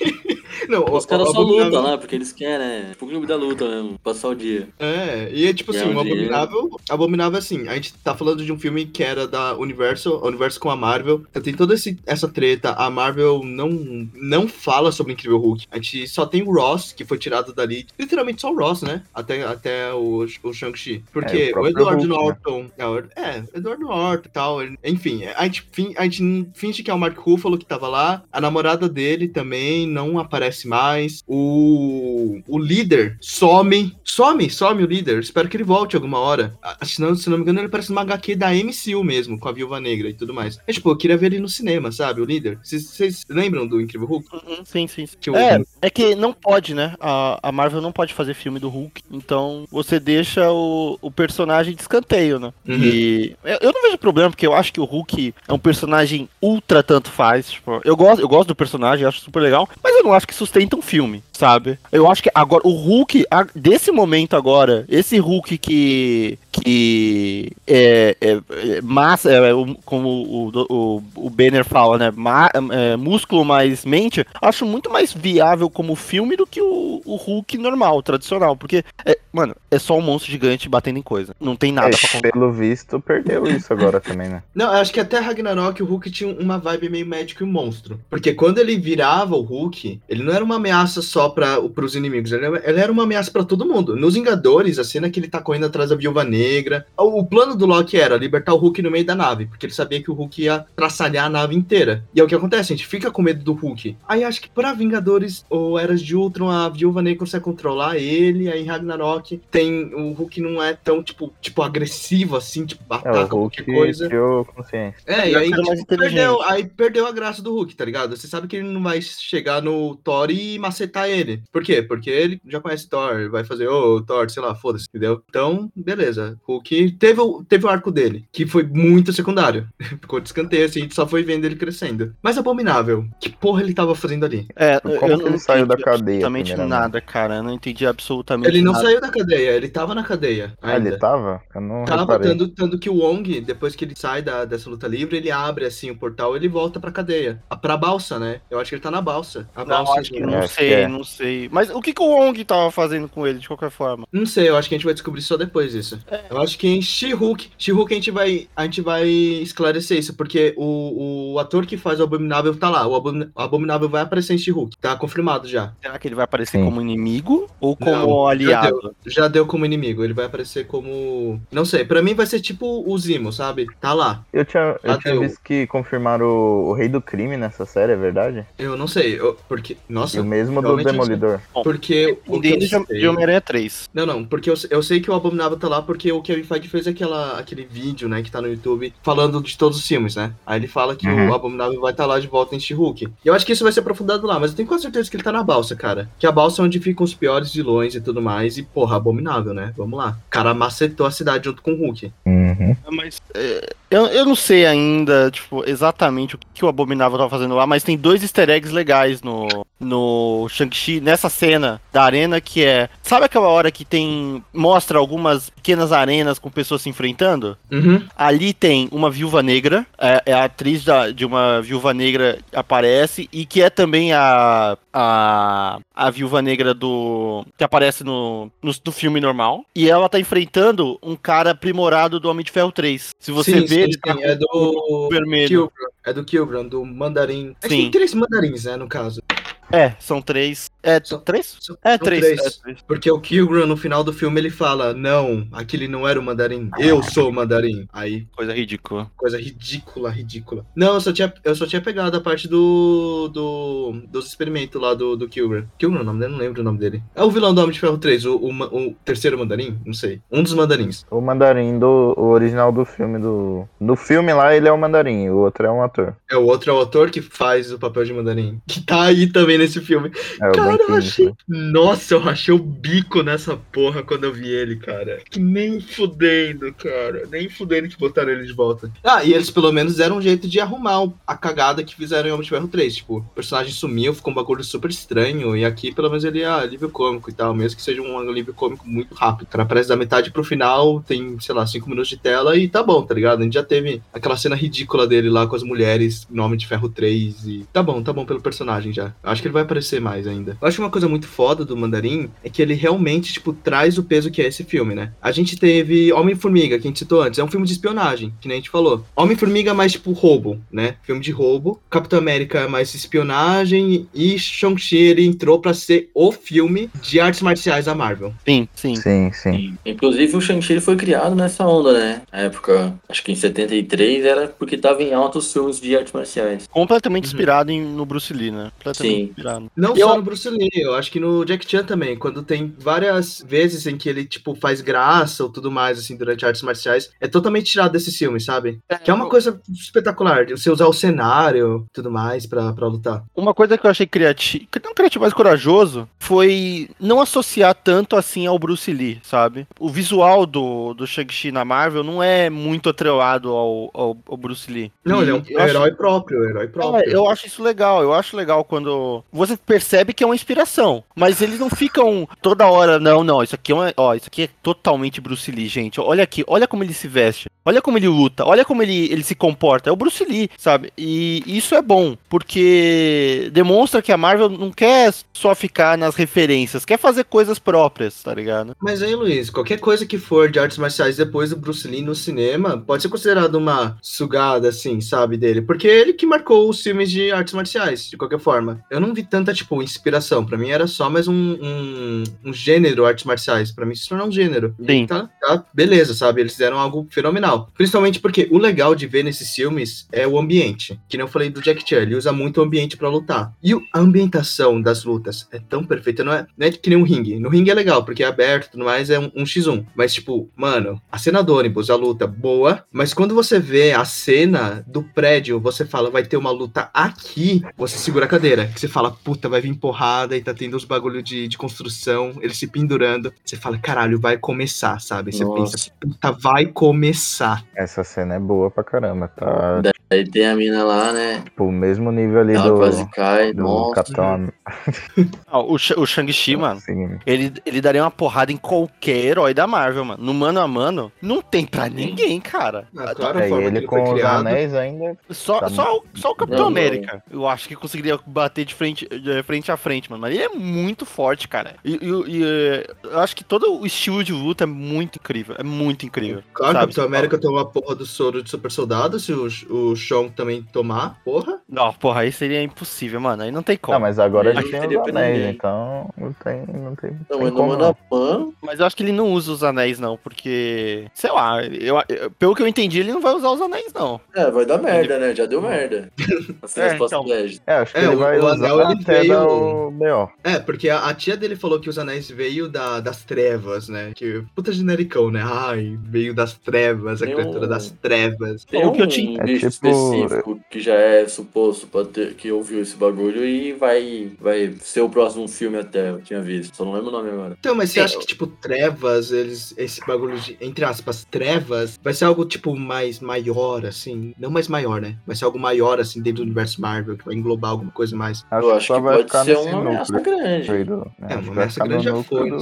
Não, Os caras só lutam lá, porque eles querem, né? Tipo o clube da luta mesmo, passar o dia. É, e é tipo E é assim, o um. Abominável. Abominável, assim, a gente tá falando de um filme que era da Universal, a Universal com a Marvel. Tem toda esse, essa treta. A Marvel não, não fala sobre o Incrível Hulk. A gente só tem o Ross, que foi tirado dali. Literalmente só o Ross, né? Até, até o, o Shang-Chi. Porque É, o o, Edward Hulk, né? Norton. É, o- É, Edward Norton e tal. Enfim, a gente, a gente finge que é o Mark Ruffalo que tava lá. A namorada dele também não aparece mais. O, o líder some. Some, some o líder. Espero que ele volte alguma hora. Se não, se não me engano, ele parece numa HQ da MCU mesmo, com a Viúva Negra e tudo mais. É tipo, eu queria ver ele no cinema, sabe? O líder. Vocês- lembram do Incrível Hulk? Uhum, Sim, sim. sim. É, é que não pode, né? A, a Marvel não pode fazer filme do Hulk. Então você deixa o, o personagem de escanteio, né? Uhum. E eu, eu não vejo problema, porque eu acho que o Hulk é um personagem ultra tanto faz. Tipo, eu gosto, eu gosto do personagem, acho super legal, mas eu não acho que sustenta um filme, sabe? Eu acho que agora o Hulk, a- desse momento agora, esse Hulk que. Que é, é, é massa, é, o- como o, o, o Banner fala, né? Ma- é, músculo mais mente, acho muito mais viável como filme do que o, o Hulk normal, tradicional. Porque, é, mano, é só um monstro gigante batendo em coisa. Não tem nada pra É, contar. pelo visto, perdeu isso agora também, né? Não, eu acho que até Ragnarok o Hulk tinha uma vibe meio médico e monstro. Porque quando ele virava o Hulk, ele não era uma ameaça só para os inimigos, ele, ele era uma ameaça pra todo mundo. Nos Vingadores, a cena que ele tá correndo atrás da Viúva Negra, o, o plano do Loki era libertar o Hulk no meio da nave, porque ele sabia que o Hulk ia traçalhar a nave inteira. E é o que acontece, a gente fica com medo do Hulk. Aí acho que pra Vingadores ou Eras de Ultron, a Viúva Negra consegue controlar ele, aí em Ragnarok tem o Hulk não é tão tipo, tipo agressivo assim, tipo É, ataca o Hulk qualquer coisa. criou consciência. É, e Ele aí tipo, perdeu, aí perdeu a graça do Hulk, tá ligado? Você sabe que ele não vai chegar no Thor e macetar ele. Por quê? Porque ele já conhece Thor, vai fazer, ô, Thor, sei lá, foda-se, entendeu? Então, beleza. Hulk teve, o- teve o arco dele, que foi muito secundário. Ficou de escanteio, assim, a gente só foi vendo ele crescendo. Mas abominável. Que porra ele tava fazendo ali? É, Como eu que não ele saiu da cadeia, absolutamente nada, cara. Eu não entendi absolutamente Ele não nada. saiu da cadeia, ele tava na cadeia. Ah, Ainda. ele tava? Eu não Tava, tanto, tanto que o Wong, depois que ele sai da, dessa luta livre, ele abre assim o portal ele volta pra cadeia. A, pra balsa, né? Eu acho que ele tá na balsa. A Não, balsa acho que não Acho sei, é. não sei. Mas o que, que o Wong tava fazendo com ele, de qualquer forma? Não sei, eu acho que a gente vai descobrir só depois disso. Eu acho que em She-Hulk, She-Hulk a gente vai a gente vai esclarecer isso, porque o, o ator que faz o Abominável tá lá. O, Abomin- o Abominável vai aparecer em She-Hulk, tá confirmado já. Será que ele vai aparecer Sim. como inimigo ou como Não, já aliado? Já deu como inimigo, ele vai aparecer como. Não sei, pra mim vai ser tipo o Zimo, sabe? Tá lá. Eu tinha, eu Ah, tinha deu. visto que confirmaram o, o Rei do Crime nessa série, é verdade? Eu não sei, eu- porque. E Nossa, o mesmo do. Demolidor. porque. o que de, de Homem-Aranha 3. Não, não, porque eu, eu sei que o Abominável tá lá porque o Kevin Feige fez aquela, aquele vídeo, né, que tá no YouTube, falando de todos os filmes, né? Aí ele fala que Uhum. o Abominável vai estar lá de volta em She-Hulk. E eu acho que isso vai ser aprofundado lá, mas eu tenho quase certeza que ele tá na balsa, cara. Que a balsa é onde ficam os piores vilões e tudo mais. E, porra, Abominável, né? Vamos lá. O cara macetou a cidade junto com o Hulk. Uhum. Mas é, eu, eu não sei ainda, tipo, exatamente o que, que o Abominável tava fazendo lá, mas tem dois easter eggs legais no, no Shang-Chi, nessa cena da arena, que é. Sabe aquela hora que tem. mostra algumas pequenas arenas com pessoas se enfrentando? Uhum. Ali tem uma viúva negra, é, é a atriz da- de uma viúva negra que aparece, e que é também a, a, a viúva negra do. que aparece no, no, no filme normal. E ela tá enfrentando um cara aprimorado do Homem de Ferro 3. Se você Sim, vê, sim, ele tá é do vermelho. É do Kilgran, do Mandarim. Que Sim. tem três mandarins, né, no caso. É, são três. É, São- três? São- É, são três. três. é, três. Porque o Kilgran, no final do filme, ele fala: Não, aquele não era o mandarim, eu sou o mandarim. Aí, Coisa ridícula. coisa ridícula, ridícula. Não, eu só tinha, eu só tinha pegado a parte do. do dos experimentos lá do, do. Kilgran é o nome dele? Não lembro o nome dele. É o vilão do Homem de Ferro 3, o, o, o terceiro mandarim? Não sei. Um dos mandarins. O mandarim do o original do filme do. No filme lá ele é o mandarim, o outro é um ator. É o outro é o ator que faz o papel de mandarim. Que tá aí também nesse filme. É, Cara, eu achei. né? Nossa, eu rachei o bico nessa porra quando eu vi ele, cara. Que nem fudendo, cara. Nem fudendo que botaram ele de volta. Ah, e eles pelo menos deram um jeito de arrumar a cagada que fizeram em Homem de Ferro 3. Tipo, o personagem sumiu, ficou um bagulho super estranho. E aqui, pelo menos, ele é alívio cômico e tal. Mesmo que seja um alívio cômico muito rápido. O cara aparece da metade pro final, tem, sei lá, cinco minutos de tela e tá bom, tá ligado? A gente já teve aquela cena ridícula dele lá com as mulheres no Homem de Ferro 3 e tá bom, tá bom pelo personagem já. Acho que ele vai aparecer mais ainda. Eu acho uma coisa muito foda do Mandarim é que ele realmente, tipo, traz o peso que é esse filme, né? A gente teve Homem-Formiga, que a gente citou antes, é um filme de espionagem, que nem a gente falou. Homem-Formiga é mais, tipo, roubo, né? Filme de roubo. Capitão América é mais espionagem e Shang-Chi, ele entrou pra ser o filme de artes marciais da Marvel. Sim, sim. Sim, sim. Inclusive o Shang-Chi foi criado nessa onda, né? Na época, acho que em 73 era porque tava em alta os filmes de artes marciais. Completamente Uhum. inspirado em- no Bruce Lee, né? Completamente Sim. inspirado. Não E só eu- no Bruce Lee, eu acho que no Jack Chan também, quando tem várias vezes em que ele, tipo, faz graça ou tudo mais, assim, durante artes marciais, é totalmente tirado desses filmes, sabe? Que é uma eu- coisa espetacular, de você usar o cenário e tudo mais pra, pra lutar. Uma coisa que eu achei criativo, não criativo, mas corajoso, foi não associar tanto assim ao Bruce Lee, sabe? O visual do, do Shang-Chi na Marvel não é muito atrelado ao, ao, ao Bruce Lee. Não, ele é um eu acho- herói próprio, herói próprio. É, eu acho isso legal. Eu acho legal quando você percebe que é uma inspiração, mas eles não ficam toda hora, não, não, isso aqui é uma, ó, isso aqui é totalmente Bruce Lee, gente. Olha aqui, olha como ele se veste. Olha como ele luta, olha como ele, ele se comporta. É o Bruce Lee, sabe? E isso é bom, porque demonstra que a Marvel não quer só ficar nas referências, quer fazer coisas próprias, tá ligado? Mas aí, Luiz, qualquer coisa que for de artes marciais depois do Bruce Lee no cinema pode ser considerado uma sugada, assim, sabe, dele. Porque é ele que marcou os filmes de artes marciais, de qualquer forma. Eu não vi tanta, tipo, inspiração. Pra mim era só mais um, um, um gênero artes marciais. Pra mim se tornou um gênero. Sim. Tá, tá, beleza, sabe? Eles fizeram algo fenomenal. Principalmente porque o legal de ver nesses filmes é o ambiente. Que nem eu falei do Jack Chan, ele usa muito o ambiente pra lutar. E a ambientação das lutas é tão perfeita, não é, não é que nem um ringue. No ringue é legal, porque é aberto e tudo mais, é um, um x1. Mas, tipo, mano, a cena do ônibus, a luta, boa. Mas quando você vê a cena do prédio, você fala, vai ter uma luta aqui, você segura a cadeira. Que você fala, puta, vai vir porrada e tá tendo uns bagulho de, de construção, eles se pendurando. Você fala, caralho, vai começar, sabe? Você Nossa. pensa, puta, vai começar. Essa cena é boa pra caramba. Tá, Aí tem a mina lá, né? tipo, o mesmo nível ali Ela do, quase cai. do Nossa. Capitão Ah, o, o Shang-Chi, mano. Ele, ele daria uma porrada em qualquer herói da Marvel, mano. No mano a mano, não tem pra ninguém, cara. Ah, claro, é, ele ele com foi os anéis ainda. Só, Tá só, o- só o Capitão Não, não. América. Eu acho que conseguiria bater de frente, de frente a frente, mano. Mas ele é muito forte, cara. E, e- e, eh, eu acho que todo o estilo de luta é muito incrível. É muito incrível. Claro, sabe? Capitão América tomou a porra do soro de super soldado, se o, o Sean também tomar, porra. Não, porra, aí seria impossível, mano. Aí não tem como. Não, mas agora Ele tem os anéis, então não tem, não tem, Não, tem como não. mano, Mas eu acho que ele não usa os anéis, não, porque. Sei lá, eu, eu- pelo que eu entendi, ele não vai usar os anéis, não. é, vai dar merda, né? Já deu merda. Assim, É, as então. É, acho que É, ele o- vai o usar anel, ele até veio- o B.O. É, porque a, a tia dele falou que os anéis veio da, das trevas, né? Que puta genericão, né? Ai, veio das trevas, a criatura um- das trevas. Tem um que eu tinha- É bicho tipo- específico que já é suposto pra ter, que ouviu esse bagulho e vai, vai ser o próximo filme até, eu tinha visto. Só não lembro o nome agora. Então, mas você Sim. acha que, tipo, trevas, eles, esse bagulho de, entre aspas, trevas, vai ser algo, tipo, mais maior, assim? Não mais maior, né? Vai ser algo maior, assim, dentro do universo Marvel, que vai englobar alguma coisa mais. Acho eu acho só que vai pode ficar ser uma ameaça grande. do- né, É, uma que ameaça grande já foi, do.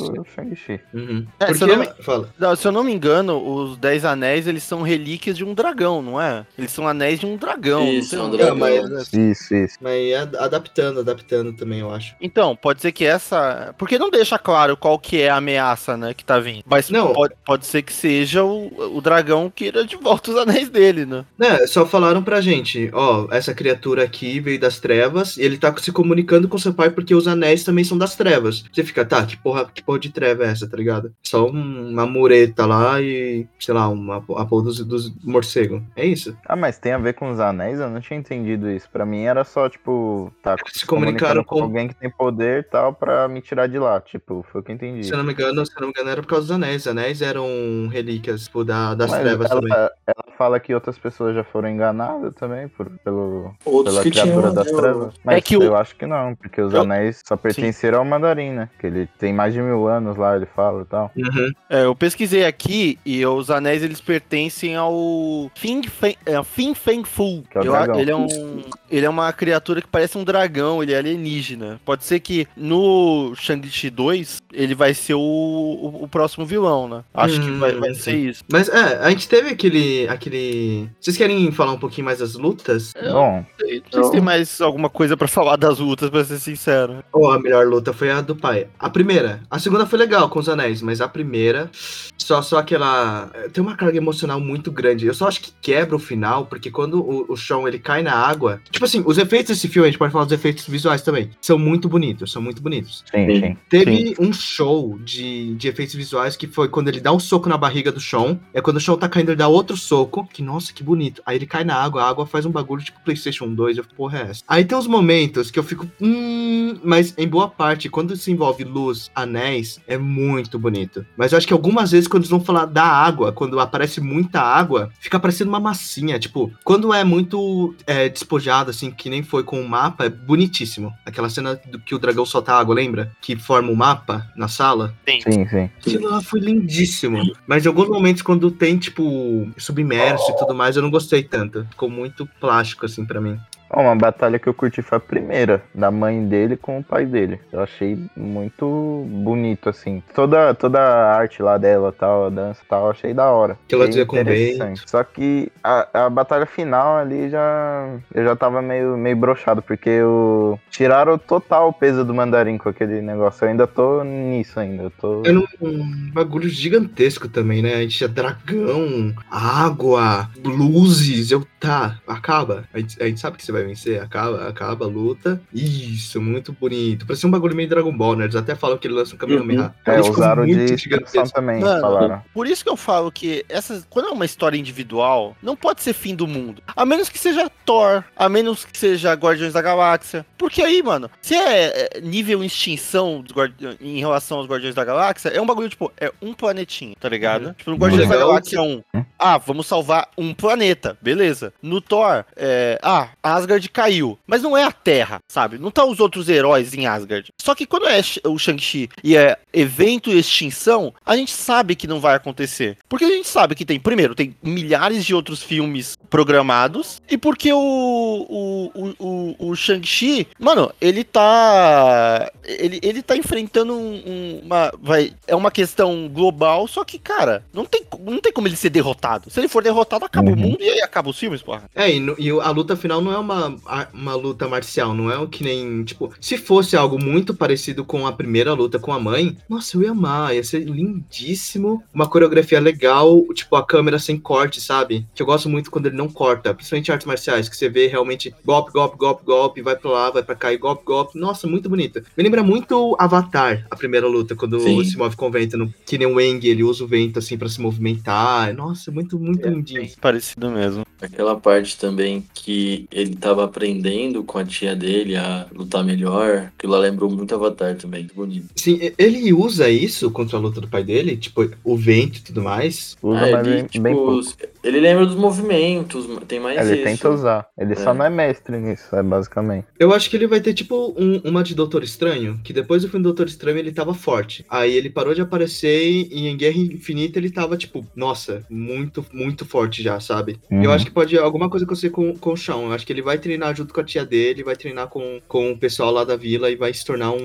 Uhum. É, Porque, se eu não me- fala. Não, se eu não me engano, os Dez Anéis, eles são relíquias de um dragão, não é? Eles são anéis de um dragão. Isso, é um dragão. mas- Isso, isso. Mas é adaptando, adaptando também, eu acho. Então, pode ser que essa. Porque não deixa claro qual que é a ameaça, né, que tá vindo. Mas Não. Pode, pode ser que seja o, o dragão queira de volta os anéis dele, né? Né, só falaram pra gente, ó, essa criatura aqui veio das trevas e ele tá se comunicando com seu pai porque os anéis também são das trevas. Você fica, tá, que porra, que porra de treva é essa, tá ligado? Só um- uma mureta lá e, sei lá, uma, a porra dos, dos morcegos. É isso. Ah, mas tem a ver com os anéis? Eu não tinha entendido isso. Pra mim era só, tipo, tá Se comunicaram com com- alguém que tem poder e tal pra me tirar de lá. Tipo, foi o que eu entendi. Se eu não me engano, se eu não me engano, era por causa dos anéis. Os anéis eram relíquias, tipo, da, das Mas trevas ela, também. ela fala que outras pessoas já foram enganadas também por, pelo, Outros pela que criatura tinham. das né, trevas. Mas que o- eu acho que não, porque os Eu- anéis só pertenceram ao mandarim, né? Que ele tem mais de mil anos lá, ele fala e tal. Uhum. É, eu pesquisei aqui e os anéis eles pertencem ao Fin Feng, é, Fin Feng Fu. Que é o Eu- ele, é um, ele é uma criatura que parece um dragão, ele é alienígena. Pode ser que no Shang-Chi 2 ele vai ser o, o, o próximo vilão, né? Acho que Hum, vai, vai sim. ser isso. Mas é, a gente teve aquele. aquele. Vocês querem falar um pouquinho mais das lutas? Bom, Não sei se tem mais alguma coisa pra falar das lutas, pra ser sincero. Ou a melhor luta foi a do pai? A primeira. A segunda foi legal com os anéis, mas a primeira. Só, só aquela. Tem uma carga emocional muito grande. Eu só acho que quebra o final, porque quando o, o Sean ele cai na água. Tipo assim, os efeitos desse filme, a gente pode falar dos efeitos visuais também. São muito bonitos, são muito bonitos. sim, Sim. sim. Teve um show de, de efeitos visuais que foi quando ele dá um soco na barriga do Sean. É quando o Sean tá caindo, ele dá outro soco. Que nossa, que bonito. Aí ele cai na água, água faz um bagulho tipo PlayStation 2. Eu fico, porra, é essa? Aí tem uns momentos que eu fico, hum, mas em boa parte, quando se envolve luz, anéis, é muito bonito. Mas eu acho que algumas vezes, quando eles vão falar da água, quando aparece muita água, fica parecendo uma massinha. Tipo, quando é muito é, despojado, assim, que nem foi com o mapa, é bonitíssimo. Aquela cena do que o dragão solta água, lembra? Que forma o mapa na sala. Sim, sim. Aquilo lá foi lindíssimo. Mas em alguns momentos, quando tem, tipo, submerso e tudo mais, eu não gostei tanto. Ficou muito plástico, assim, pra mim. Uma batalha que eu curti foi a primeira, da mãe dele com o pai dele. Eu achei muito bonito, assim. Toda, toda a arte lá dela, tal, a dança e tal, eu achei da hora. Que ela dizia com. Só que a, a batalha final ali já. Eu já tava meio, meio broxado, porque eu, tiraram total o peso do mandarim com aquele negócio. Eu ainda tô nisso ainda. Eu tô. Era um, um bagulho gigantesco também, né? A gente tinha dragão, água, luzes. Eu, tá, acaba. A gente, a gente sabe que você vai vencer. Acaba, acaba a luta. Isso, muito bonito. Parecia um bagulho meio Dragon Ball, né? Eles até falam que ele lança um Kamehameha. É, Ele ficou usaram de inspiração também, Mano, falaram. Por isso que eu falo que essas, quando é uma história individual, não pode ser fim do mundo. A menos que seja Thor, a menos que seja Guardiões da Galáxia. Porque aí, mano, se é é, nível extinção em relação aos Guardiões da Galáxia, é um bagulho, tipo, é um planetinho, tá ligado? Uhum. Tipo, no Guardiões da Legal Galáxia 1, ah, vamos salvar um planeta, beleza. No Thor, é, ah, Asgard caiu. Mas não é a Terra, sabe? Não tá os outros heróis em Asgard. Só que quando é o Shang-Chi e é evento e extinção, a gente sabe que não vai acontecer. Porque a gente sabe que tem, primeiro, tem milhares de outros filmes programados. E porque o, o, o, o, o Shang-Chi, mano, ele tá. Ele, ele tá enfrentando um- um- uma. Vai, é uma questão global, só que, cara, não tem, não tem como ele ser derrotado. Se ele for derrotado, acaba o Uhum. mundo e aí acaba os filmes, porra. É, e, no- e o- a luta final não é uma, a- uma luta marcial, não é o que nem. Tipo, se fosse algo muito parecido com a primeira luta com a mãe, nossa, eu ia amar, ia ser lindíssimo. Uma coreografia legal, tipo, a câmera sem corte, sabe? Que eu gosto muito quando ele não corta, principalmente artes marciais, que você vê realmente golpe, golpe, golpe, golpe, vai pra lá, vai pra cá e golpe, golpe. Nossa, muito bonita. Me lembra muito Avatar, a primeira luta, quando Sim. se move com o vento, no, que nem o Eng, ele usa o vento assim pra se movimentar. Nossa, muito, muito lindinho. Parecido mesmo. Aquela parte também que ele tava aprendendo com a tia dele a lutar melhor. Aquilo lá lembrou muito Avatar também, que bonito. Sim, ele usa isso contra a luta do pai dele, tipo, o vento e tudo mais. Usa, Ah, ele, bem, tipo, bem. Ele lembra dos movimentos, tem mais Ele isso. tenta usar. Ele só É. não é mestre nisso, é basicamente. Eu acho que ele vai ter, tipo, um- uma de Doutor Estranho, que depois do filme do Doutor Estranho ele tava forte. Aí ele parou de aparecer e em Guerra Infinita ele tava, tipo, nossa, muito, muito forte já, sabe? Uhum. Eu acho que pode alguma coisa acontecer com, com o Shawn. Eu acho que ele vai treinar junto com a tia dele, vai treinar com, com o pessoal lá da vila e vai se tornar um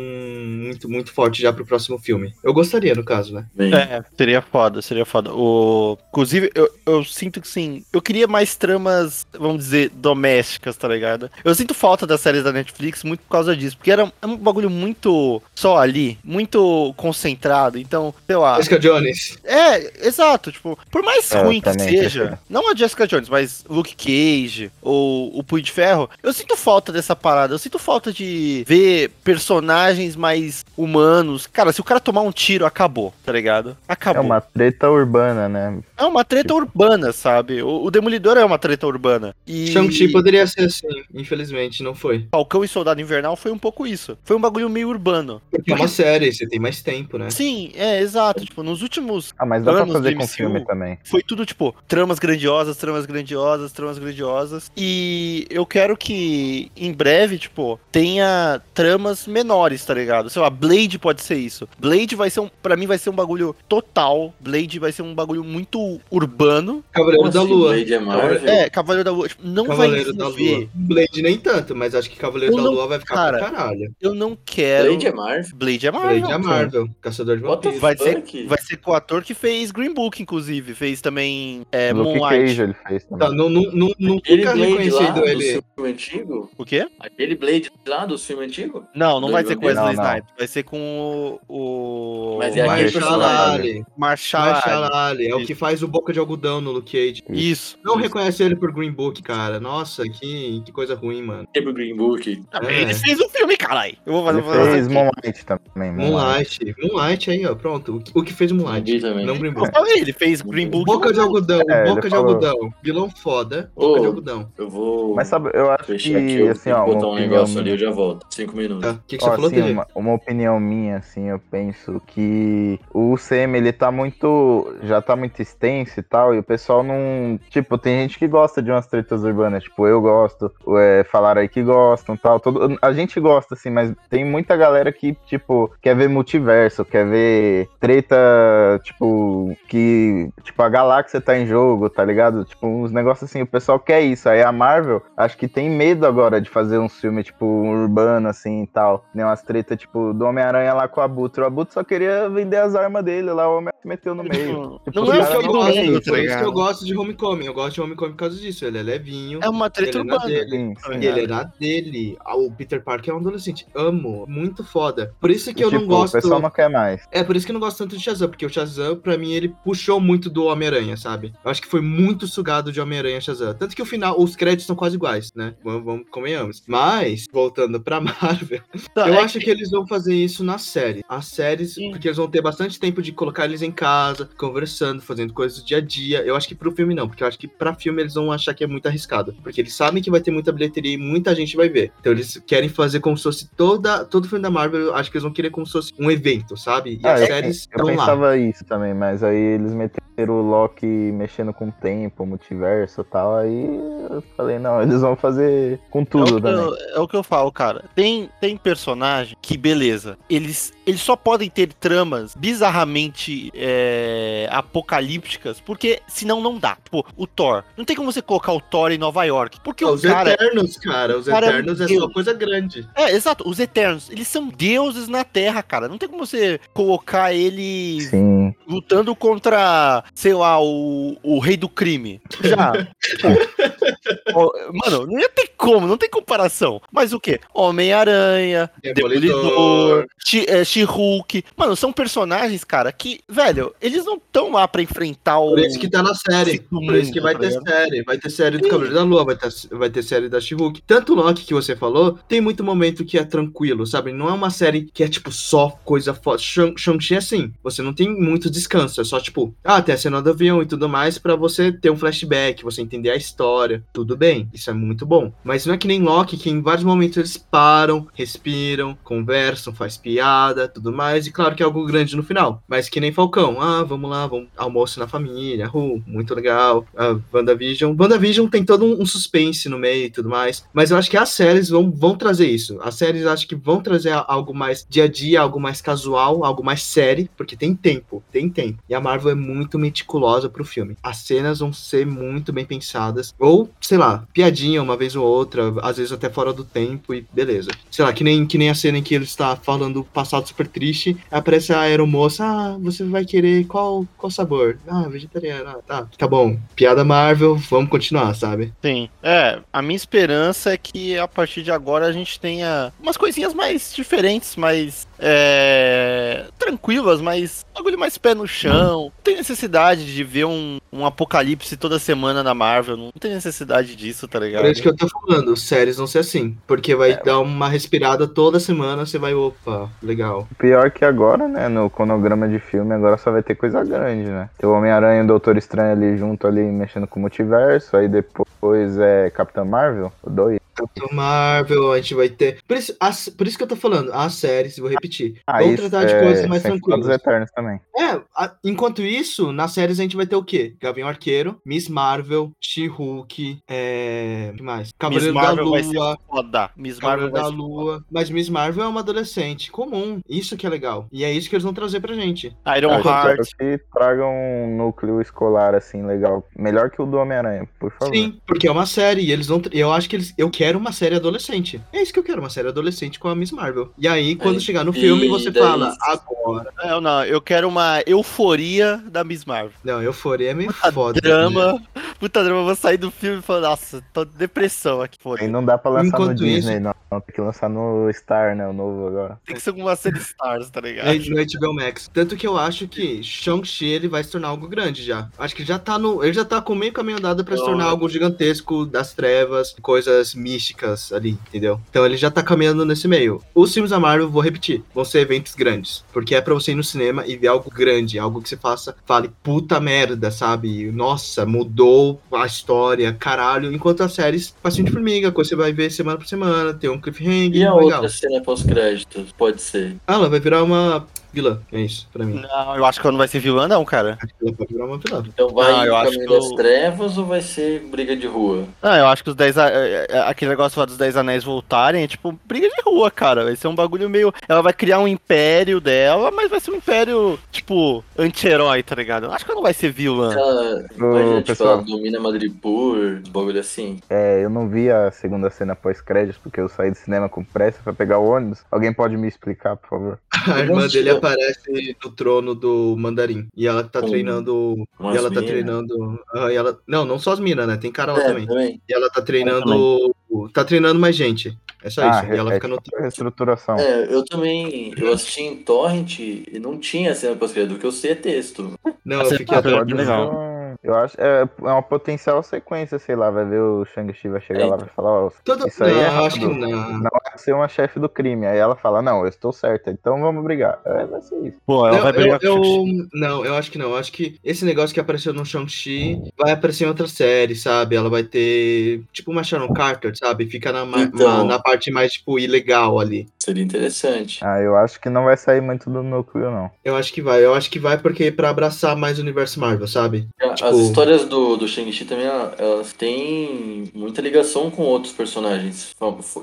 muito, muito forte já pro próximo filme. Eu gostaria, no caso, né? Bem, É, seria foda, seria foda. O... Inclusive, eu, eu sinto que sim. Eu queria mais tramas, vamos dizer, domésticas, tá ligado? Eu sinto falta das séries da Netflix muito por causa disso. Porque era é um bagulho muito só ali, muito concentrado. Então, sei lá. Jessica Jones. É, exato. Tipo, por mais É, eu ruim que também seja, prefiro. não a Jessica Jones, mas Luke Cage ou o Punho de Ferro, eu sinto falta dessa parada. Eu sinto falta de ver personagens mais humanos. Cara, se o cara tomar um tiro, acabou, tá ligado? É Acabou. uma treta urbana, né? É É uma treta urbana, sabe? O, o Demolidor é uma treta urbana. E Shang-Chi poderia ser assim, infelizmente não foi. Falcão e Soldado Invernal foi um pouco isso. Foi um bagulho meio urbano. Porque é uma série, você tem mais tempo, né? Sim, é, exato. Tipo, nos últimos Ah, mas dá pra Anos fazer do com filme também. foi tudo, tipo, tramas grandiosas, tramas grandiosas, tramas grandiosas. E eu quero que em breve, tipo, tenha tramas menores, tá ligado? Sei lá, Blade pode ser isso. Blade vai ser um, pra mim vai ser um bagulho total. Blade vai ser um bagulho muito urbano. Cavaleiro da assim, Lua. Blade é Marvel? É, Cavaleiro da Lua, tipo, não Cavaleiro vai da Lua. Blade nem tanto, mas acho que Cavaleiro Eu da não- Lua vai ficar cara, pra caralho. Eu não quero. Blade é Marvel? Blade é Marvel. Blade é Marvel, Caçador de Vampiros. Vai ser, vai ser com o ator que fez Green Book, inclusive. Fez também é, Moonlight. Cage ele fez Tá, também. não, não, não, não Blade lá reconhecido do ele. Filme antigo? O quê? Aquele Blade lá do filme antigo? Não, não vai Blade ser com Wesley. Snipes. Vai ser com o. o... Mas é aquele Marshall personagem. Ali. Marshall. Marshall Ali. Ali. É o que faz o Boca de Algodão no Luke Cage. Isso. Não isso. reconhece ele por Green Book, cara. Nossa, que, que coisa ruim, mano. Tipo Green Book. É. Ele fez o filme, caralho. Eu vou fazer Ele fazer fez. Moonlight também. Moonlight. Moonlight aí, ó. Pronto. O que, o que fez o Moonlight. Também. Não Green Eu Book. falei, ele fez Green Book. Boca de Algodão. É, Boca de falou. Algodão. Vilão foda. Boca Ô. de Algodão. Eu vou Mas sabe, eu acho fechar aqui, que, eu assim, ó, que botar uma um opinião negócio ali, minha, eu já volto. Cinco minutos. Tá. O que, que você Ó, falou, assim, uma, uma opinião minha, assim, eu penso que o UCM, ele tá muito, já tá muito extenso e tal, e o pessoal não, tipo, tem gente que gosta de umas tretas urbanas, tipo, eu gosto, é, falaram aí que gostam e tal, todo, a gente gosta, assim, mas tem muita galera que, tipo, quer ver multiverso, quer ver treta, tipo, que, tipo, a galáxia tá em jogo, tá ligado? Tipo, uns negócios assim, o pessoal quer isso, aí a Marvel, acho que tem medo agora de fazer um filme, tipo, urbano, assim, e tal, né, umas tretas, tipo, do Homem-Aranha lá com o Abutre, o Abutre só queria vender as armas dele lá, o Homem meteu no meio. Tipo, Não é isso caras que eu o gosto, isso. por tá isso que eu gosto de Homecoming. Eu gosto de Homecoming por causa disso. Ele é levinho. É uma treta ele é na urbana. dele. Sim, sim. Ele é na dele. Ah, O Peter Parker é um adolescente. Amo. Muito foda. Por isso que eu tipo, não gosto. O pessoal não quer mais. É, por isso que eu não gosto tanto de Shazam, porque o Shazam, pra mim, ele puxou muito do Homem-Aranha, sabe? Eu acho que foi muito sugado de Homem-Aranha Shazam. Tanto que o final, os créditos são quase iguais, né? Vamos, vamos convenhamos. Mas, voltando pra Marvel, Tá, eu é acho que eles vão fazer isso na série. As séries, Sim. porque eles vão ter bastante tempo de colocar eles em casa, conversando, fazendo coisas do dia a dia. Eu acho que pro filme não, porque eu acho que pra filme eles vão achar que é muito arriscado. Porque eles sabem que vai ter muita bilheteria e muita gente vai ver. Então eles querem fazer como se fosse toda, todo filme da Marvel, eu acho que eles vão querer como se fosse um evento, sabe? E Ah, as eu- séries Eu estão lá. pensava isso também, mas aí eles meteram o Loki mexendo com o tempo, o multiverso e tal, aí eu falei, não, eles vão fazer com É tudo também. eu, é o que eu falo, cara. Tem, tem personagem que, beleza, eles, eles só podem ter tramas bizarramente é, apocalípticas, porque senão não dá. Tipo, o Thor. Não tem como você colocar o Thor em Nova York. Porque Os o cara. Eternos, cara, os cara é um Eternos é, deus. só coisa grande. É, exato, os Eternos, eles são deuses na Terra, cara. Não tem como você colocar eles Sim. Lutando contra, sei lá, o, o rei do crime. Já. Ó, mano, não ia ter como, não tem comparação. Mas o quê? Homem-Aranha, Demolidor. É, She-Hulk. Mano, são personagens, cara, que, velho, eles não estão lá pra enfrentar o. Por isso que tá na série. Esse do Por isso que mundo, vai tá ter ligado? série. Vai ter série do Cavaleiro da Lua, vai ter, vai ter série da She-Hulk. Tanto o Loki que você falou, tem muito momento que é tranquilo, sabe? Não é uma série que é, tipo, só coisa foda. Shang- Shang-Chi é assim. Você não tem muito descanso. É só, tipo, ah, tem a cena do avião e tudo mais pra você ter um flashback, você entender a história. Tudo bem. Isso é muito bom. Mas não é que nem Loki, que em vários momentos eles param, respiram, conversam, faz piada, tudo mais. E claro que é algo grande no final. Mas que nem Falcão. Ah, vamos lá, vamos almoço na família. Uh, muito legal. Ah, WandaVision. WandaVision tem todo um, suspense no meio e tudo mais. Mas eu acho que as séries vão, vão trazer isso. As séries acho que vão trazer algo mais dia a dia, algo mais casual, algo mais série, porque tem tempo, tem tempo. E a Marvel é muito meticulosa pro filme. As cenas vão ser muito bem pensadas. Ou, sei lá, piadinha uma vez ou outra, às vezes até fora do tempo e beleza. Sei lá, que nem, que nem a cena em que ele está falando o passado super triste, aparece a aeromoça, ah, você vai querer qual, qual sabor? Ah, vegetariano, ah, tá. Tá bom, piada Marvel, vamos continuar, sabe? Sim. É, a minha esperança é que a partir de agora a gente tenha umas coisinhas mais diferentes, mais é, tranquilas, mais bagulho mais pé no chão. Não tem necessidade de ver um, um apocalipse toda semana na Marvel. Não tem necessidade disso, tá ligado? Por isso que eu tô falando, séries vão ser assim. Porque vai dar uma respirada toda semana, você vai, opa, legal. Pior que agora, né? No cronograma de filme, agora só vai ter coisa grande, né? Tem o Homem-Aranha e o Doutor Estranho ali junto ali, mexendo com o multiverso. Aí depois é Capitã Marvel, o dois. Capitão Marvel, a gente vai ter. Por isso, as- por isso que eu tô falando, as séries, vou repetir. Ah, vão tratar de é coisas mais dos tranquilas. Eternos também. É, a- enquanto isso, nas séries a gente vai ter o quê? Gavião Arqueiro, Miss Marvel, She-Hulk, é. O que mais? Miss Cavaleiro da Marvel vai Lua. ser foda. Miss Marvel da Lua. Mas Miss Marvel é uma adolescente comum. Isso que é legal. E é isso que eles vão trazer pra gente. Iron Ah, eu Heart. quero que tragam um núcleo escolar assim legal. Melhor que o do Homem-Aranha, por favor. Sim, porque é uma série. E eles vão. Eu acho que eles. Eu quero uma série adolescente. É isso que eu quero, uma série adolescente com a Miss Marvel. E aí, quando Aí, chegar no filme, você fala, agora. Não, não, eu quero uma euforia da Miss Marvel. Não, euforia é meio Puta foda. né? drama, puta drama, eu vou sair do filme e falar, nossa, tô de depressão aqui, foda. E não dá pra lançar no Enquanto Disney, isso- não. Tem que lançar no Star, né? O novo agora. Tem que ser alguma série Stars, tá ligado? É, no HBO Max. Tanto que eu acho que Shang-Chi ele vai se tornar algo grande já. Acho que já tá no. Ele já tá com meio caminho andado pra se Não, tornar é. algo gigantesco das trevas, coisas místicas ali, entendeu? Então ele já tá caminhando nesse meio. Os filmes da Marvel, vou repetir, vão ser eventos grandes. Porque é pra você ir no cinema e ver algo grande, algo que você faça, fale, puta merda, sabe? Nossa, mudou a história, caralho. Enquanto as séries, de formiga, coisa você vai ver semana por semana, tem um cliffhanger, E a legal. outra cena pós-créditos? Pode ser. Ah, ela vai virar uma vilã, é isso, pra mim. Não, eu acho que ela não vai ser vilã, não, cara. Acho que ela pode virar uma vilã. Então vai Ah, eu acho que eu- das trevas ou vai ser briga de rua? Não, eu acho que os 10 a- é, é, aquele negócio lá dos 10 anéis voltarem é tipo briga de rua, cara. Vai ser um bagulho meio. Ela vai criar um império dela, mas vai ser um império, tipo, anti-herói, tá ligado? Eu acho que ela não vai ser vilã. Ela, Ô, imagina, tipo, pessoal. ela domina Madripoor, bagulho assim. É, eu não vi a segunda cena pós-créditos porque eu saí do cinema com pressa pra pegar o ônibus. Alguém pode me explicar, por favor? A irmã dele aparece no trono do mandarim. E ela tá Com treinando. E ela tá mina. treinando. ah, e ela, não, não só as minas, né? Tem cara lá É, também. também. E ela tá treinando. Tá treinando mais gente. É só isso. e ela é fica no tipo reestruturação. É, eu também, eu assisti em Torrent e não tinha cena pós-crédito, o que eu sei é texto. Não, eu Você fiquei tá Eu acho é, é uma potencial sequência, sei lá, vai ver o Shang-Chi vai chegar É, lá e vai falar, ó, Todo... Isso aí não, é eu acho que não. não é ser uma chefe do crime. Aí ela fala, não, eu estou certa, então vamos brigar. É, vai ser isso. Pô, ela Não, vai brigar eu, eu- não, eu acho que não. Eu acho que esse negócio que apareceu no Shang-Chi vai aparecer em outra série, sabe? Ela vai ter, tipo, uma Sharon Carter, sabe? Fica na, Então. na, na parte mais, tipo, ilegal ali. Seria interessante. Ah, eu acho que não vai sair muito do núcleo, não. Eu acho que vai. Eu acho que vai porque é pra abraçar mais o universo Marvel, sabe? As Tipo- histórias do, do Shang-Chi também, ela- elas têm muita ligação com outros personagens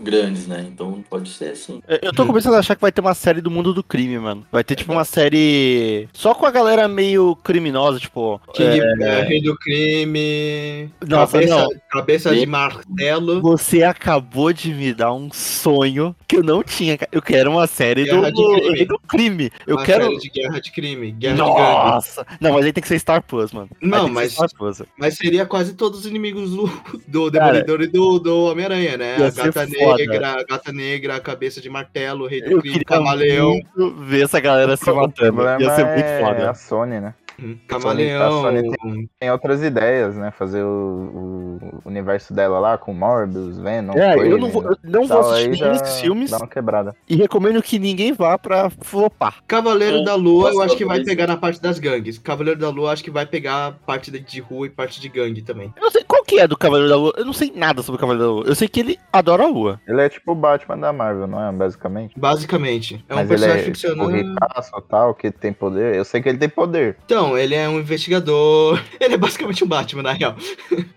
grandes, né? Então pode ser assim. Eu- tô começando a achar que vai ter uma série do mundo do crime, mano. Vai ter, tipo, uma série só com a galera meio criminosa, tipo. King, é, é, Rei do Crime. Nossa, cabeça não. cabeça de martelo. Você acabou de me dar um sonho que eu não tinha. Cara. Eu quero uma série do, de do crime. Eu uma quero. série de guerra de crime. Guerra de. Nossa! Não, mas aí tem que ser Star Plus, mano. Não, mas- Star Plus. Mas seria quase todos os inimigos do, do Cara, Demolidor e do, do Homem-Aranha, né? A gata negra, a gata negra, a cabeça de martelo, o rei do Eu crime, camaleão. ver essa galera se matando. Ia ser é muito foda. a Sony, né? Hum, A Camaleão. Sony Tem outras ideias, né? Fazer o, o universo dela lá com Morbius, Venom, É, eu Craven, não vou, eu não vou assistir desses filmes Dá uma quebrada. e recomendo que ninguém vá pra flopar. Cavaleiro É, da Lua, eu acho que vai pegar na parte das gangues. Cavaleiro da Lua, acho que vai pegar parte de- de rua e parte de gangue também. Eu não sei qual que é do Cavaleiro da Lua. Eu não sei nada sobre o Cavaleiro da Lua. Eu sei que ele adora a Lua. Ele é tipo o Batman da Marvel, não é? Basicamente. Basicamente. É um Mas ele personagem é ficcional. o ricaço tal, que tem poder. Eu sei que ele tem poder. Então, ele é um investigador. Ele é basicamente um Batman, na real.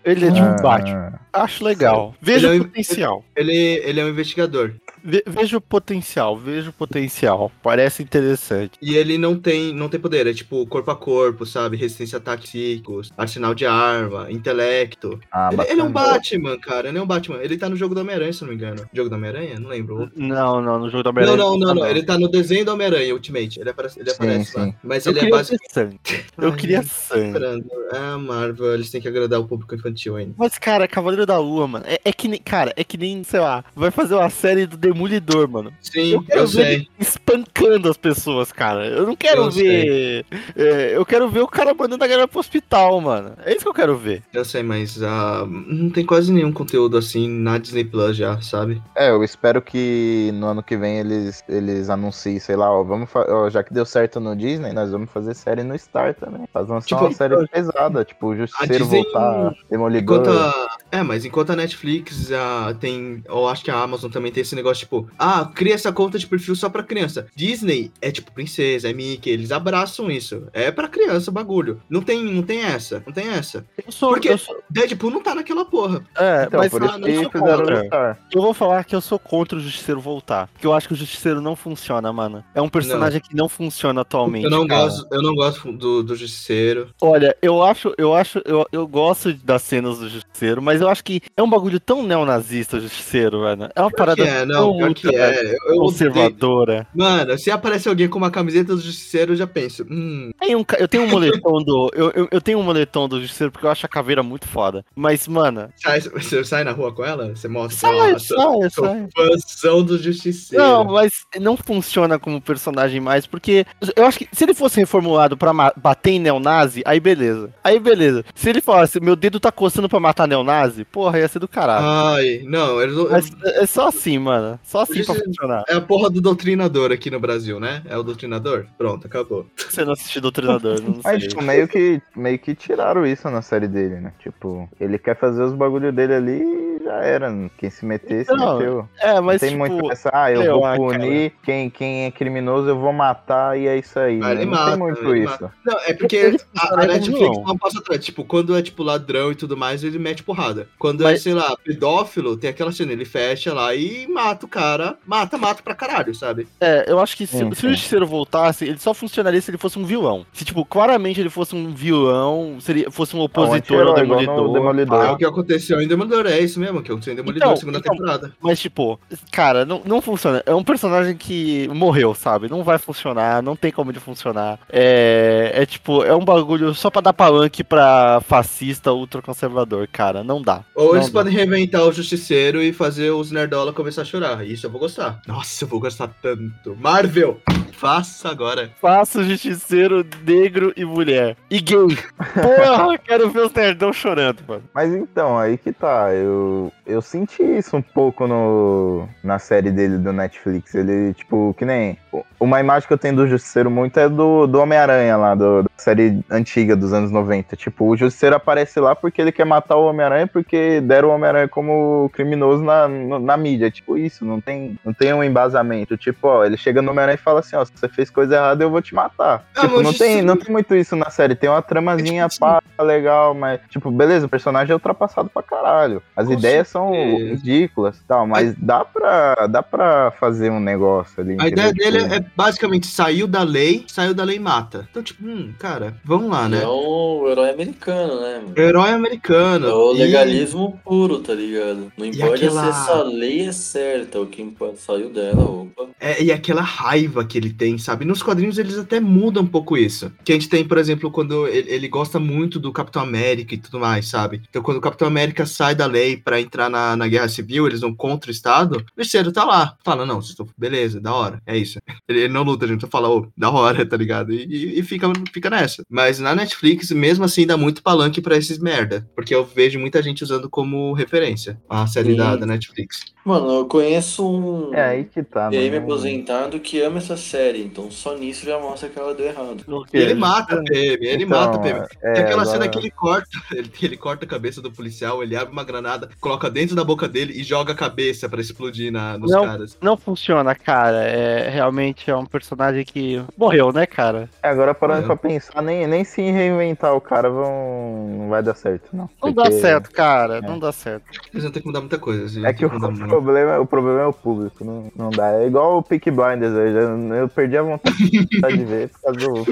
Ele é de um Ah, Batman. Acho legal. Vejo Ele é o um- potencial. Ele, ele é um investigador. Ve- vejo o potencial, vejo o potencial. Parece interessante. E ele não tem, não tem poder, é tipo corpo a corpo, sabe? Resistência a ataques psíquicos, arsenal de arma, intelecto. Ah, ele, ele é um. Batman, cara. Ele é um Batman. Ele tá no jogo do Homem-Aranha, se eu não me engano. Jogo do Homem-Aranha? Não lembro. Não, não, no jogo da Não, Homem-Aranha. não, não, tá, não. Ele tá no desenho do Homem-Aranha, Ultimate. Ele aparece, ele Sim, aparece lá. sim. Mas Eu ele é queria basicamente. Eu Ai, queria sangue. Ah, Marvel, eles têm que agradar o público infantil ainda. Mas, cara, Cavaleiro da Lua, mano, é, é que nem, cara, é que nem, sei lá, vai fazer uma série do demolidor, mano. Sim, Eu quero eu ver sei. ele espancando as pessoas, cara. Eu não quero Eu ver. é, eu quero ver o cara mandando a galera pro hospital, mano. É isso que eu quero ver. Eu sei, mas ah, não tem quase nenhum conteúdo assim na Disney Plus já, sabe? É, eu espero que no ano que vem eles, eles anunciem, sei lá, ó, vamos ó, já que deu certo no Disney, nós vamos fazer série no Star também. Faz lançar Tipo, uma série pesada, tipo, o Justiceiro Disney- voltar, Demolidor. Enquanto a... É, mas enquanto a Netflix ah, tem. Eu acho que a Amazon também tem esse negócio, tipo, ah, cria essa conta de perfil só pra criança. Disney é tipo princesa, é Mickey, eles abraçam isso. É pra criança o bagulho. Não tem, não tem essa, não tem essa. Eu sou. Por quê? Eu sou Deadpool não tá naquela porra. é, Então, mas por ah, isso não sou que contra. Star. Eu vou falar que eu sou contra o Justiceiro voltar. Porque eu acho que o Justiceiro não funciona, mano. É um personagem que não funciona atualmente. Eu não cara. gosto, eu não gosto do, do Justiceiro. Olha, eu acho, eu acho, eu, eu gosto das cenas do Justiceiro, mas eu acho que é um bagulho tão neonazista o Justiceiro, velho. É uma Pior parada é, não, tão que ultra é. Eu, eu conservadora. Mano, se aparece alguém com uma camiseta do Justiceiro, eu já penso, hum, um, eu tenho um moletom do. Eu, eu, eu tenho um moletom do Justiceiro porque eu acho a caveira muito foda. Mas, mano. sai, você sai na rua com ela? Você mostra Sai, ela, sai, sou sai. fãzão do Justiceiro. Não, mas não funciona como personagem mais, porque eu acho que se ele fosse reformulado pra bater em neonazi, aí beleza. Aí beleza. Se ele falasse, meu dedo tá coçando pra matar neonazi, porra, ia ser do caralho. Ai, não, não- Mas é só assim, mano. Só assim pra funcionar. é a porra do doutrinador aqui no Brasil, né? É o doutrinador? Pronto, acabou. Você não assistiu Doutrinador, não Mas, sei. tipo, meio que, meio que tiraram isso na série dele, né? Tipo, ele quer fazer os bagulho dele ali e já era. Quem se meter, se Não, meteu. É, mas não tem tipo. muito essa, ah, eu vou lá, punir quem, quem é criminoso, eu vou matar e é isso aí. Ah, né? ele Não mata, tem muito isso. Não, é porque a, a como Netflix não passa atrás. Tipo, quando é tipo ladrão e tudo mais, ele mete porrada. Quando é, Mas- sei lá, pedófilo, tem aquela cena, ele fecha lá e mata o cara. Mata, mata pra caralho, sabe? É, eu acho que se, Sim, se o Justiceiro voltasse, ele só funcionaria se ele fosse um vilão. Se, tipo, claramente ele fosse um vilão, seria, fosse um opositor ao igual no Demolidor. Demolidor. É o que aconteceu em Demolidor, é isso mesmo, que aconteceu em Demolidor, Então, segunda então, temporada. Mas, tipo, cara, não, não funciona. É um personagem que morreu, sabe? Não vai funcionar, não tem como ele funcionar. É, é tipo, é um bagulho só pra dar palanque pra fascista ultraconservador, cara. Não dá. Ou Não eles dá. podem reinventar o Justiceiro e fazer os Nerdola começar a chorar. Isso eu vou gostar. Nossa, eu vou gostar tanto. Marvel, faça agora. Faça o justiceiro negro e mulher. E gay. Porra, quero ver os nerdão chorando, mano. Mas então, aí que tá. Eu, eu senti isso um pouco no, na série dele do Netflix. Ele, tipo, que nem. Uma imagem que eu tenho do Justiceiro muito é do, do Homem-Aranha lá, do, da série antiga dos anos 90. Tipo, o Justiceiro aparece lá porque ele quer matar o Homem-Aranha porque deram o Homem-Aranha como criminoso na, no- na mídia. Tipo, isso, não tem, não tem um embasamento. Tipo, ó, ele chega no Homem-Aranha e fala assim: ó, se você fez coisa errada, eu vou te matar. Ah, tipo, não tem, não tem muito isso na série. Tem uma tramazinha É tipo pá, legal, mas, tipo, beleza, o personagem é ultrapassado pra caralho. As ideias são certeza. ridículas e tal, mas dá pra, dá pra fazer um negócio ali. A entendeu? ideia dele Tipo, é basicamente saiu da lei, saiu da lei e mata. Então, tipo, hum, cara, vamos lá, né? É o herói americano, né, mano? Herói americano. É o E- legalismo puro, tá ligado? Não importa aquela- se essa lei é certa, o que importa saiu dela, opa. É, e aquela raiva que ele tem, sabe? Nos quadrinhos eles até mudam um pouco isso. Que a gente tem, por exemplo, quando ele, ele gosta muito do Capitão América e tudo mais, sabe? Então quando o Capitão América sai da lei pra entrar na, na Guerra Civil, eles vão contra o Estado, o Justiceiro tá lá. Fala, não, vocês estão... beleza, da hora, é isso. Ele, ele não luta, a gente só fala, ô, da hora, tá ligado? E, e- e fica, fica nessa. Mas na Netflix, mesmo assim, dá muito palanque pra esses merda. Porque eu vejo muita gente usando como referência a série da, da Netflix. Mano, eu conheço um É aí que tá, PM mano. aposentado que ama essa série, então só nisso já mostra que ela deu errado. E ele mata a PM, ele Então, mata a PM. é, Tem aquela agora- cena que ele corta, ele, ele corta a cabeça do policial, ele abre uma granada, coloca dentro da boca dele e joga a cabeça pra explodir na, nos Não. caras. Não funciona, cara. É realmente é um personagem que morreu, né, cara? É, agora parando É. pra pensar, nem, nem se reinventar o cara vão, não vai dar certo, não. Não Porque dá certo, cara. Não dá certo. Eles vão ter que mudar muita coisa. assim, É tem que o. problema, o problema é o público, não, não dá. É igual o Peak Blinders, eu, já- eu perdi a vontade de ver por causa do.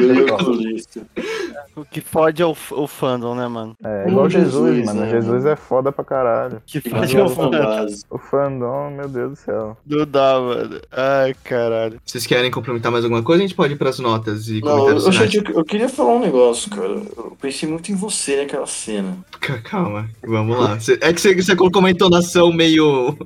O que fode é o, o fandom, né, mano? É igual Hum, Jesus, Jesus, mano. né, Jesus mano? é foda pra caralho. Que fode é o fandom. O fandom, meu Deus do céu. Não dá, mano. Ai, caralho. Vocês querem complementar mais alguma coisa? A gente pode ir pras notas e Não, eu, comentários eu, gente, eu, eu queria falar um negócio, cara. Eu pensei muito em você naquela cena. Ca- Calma, vamos lá. É que você, você colocou uma entonação meio,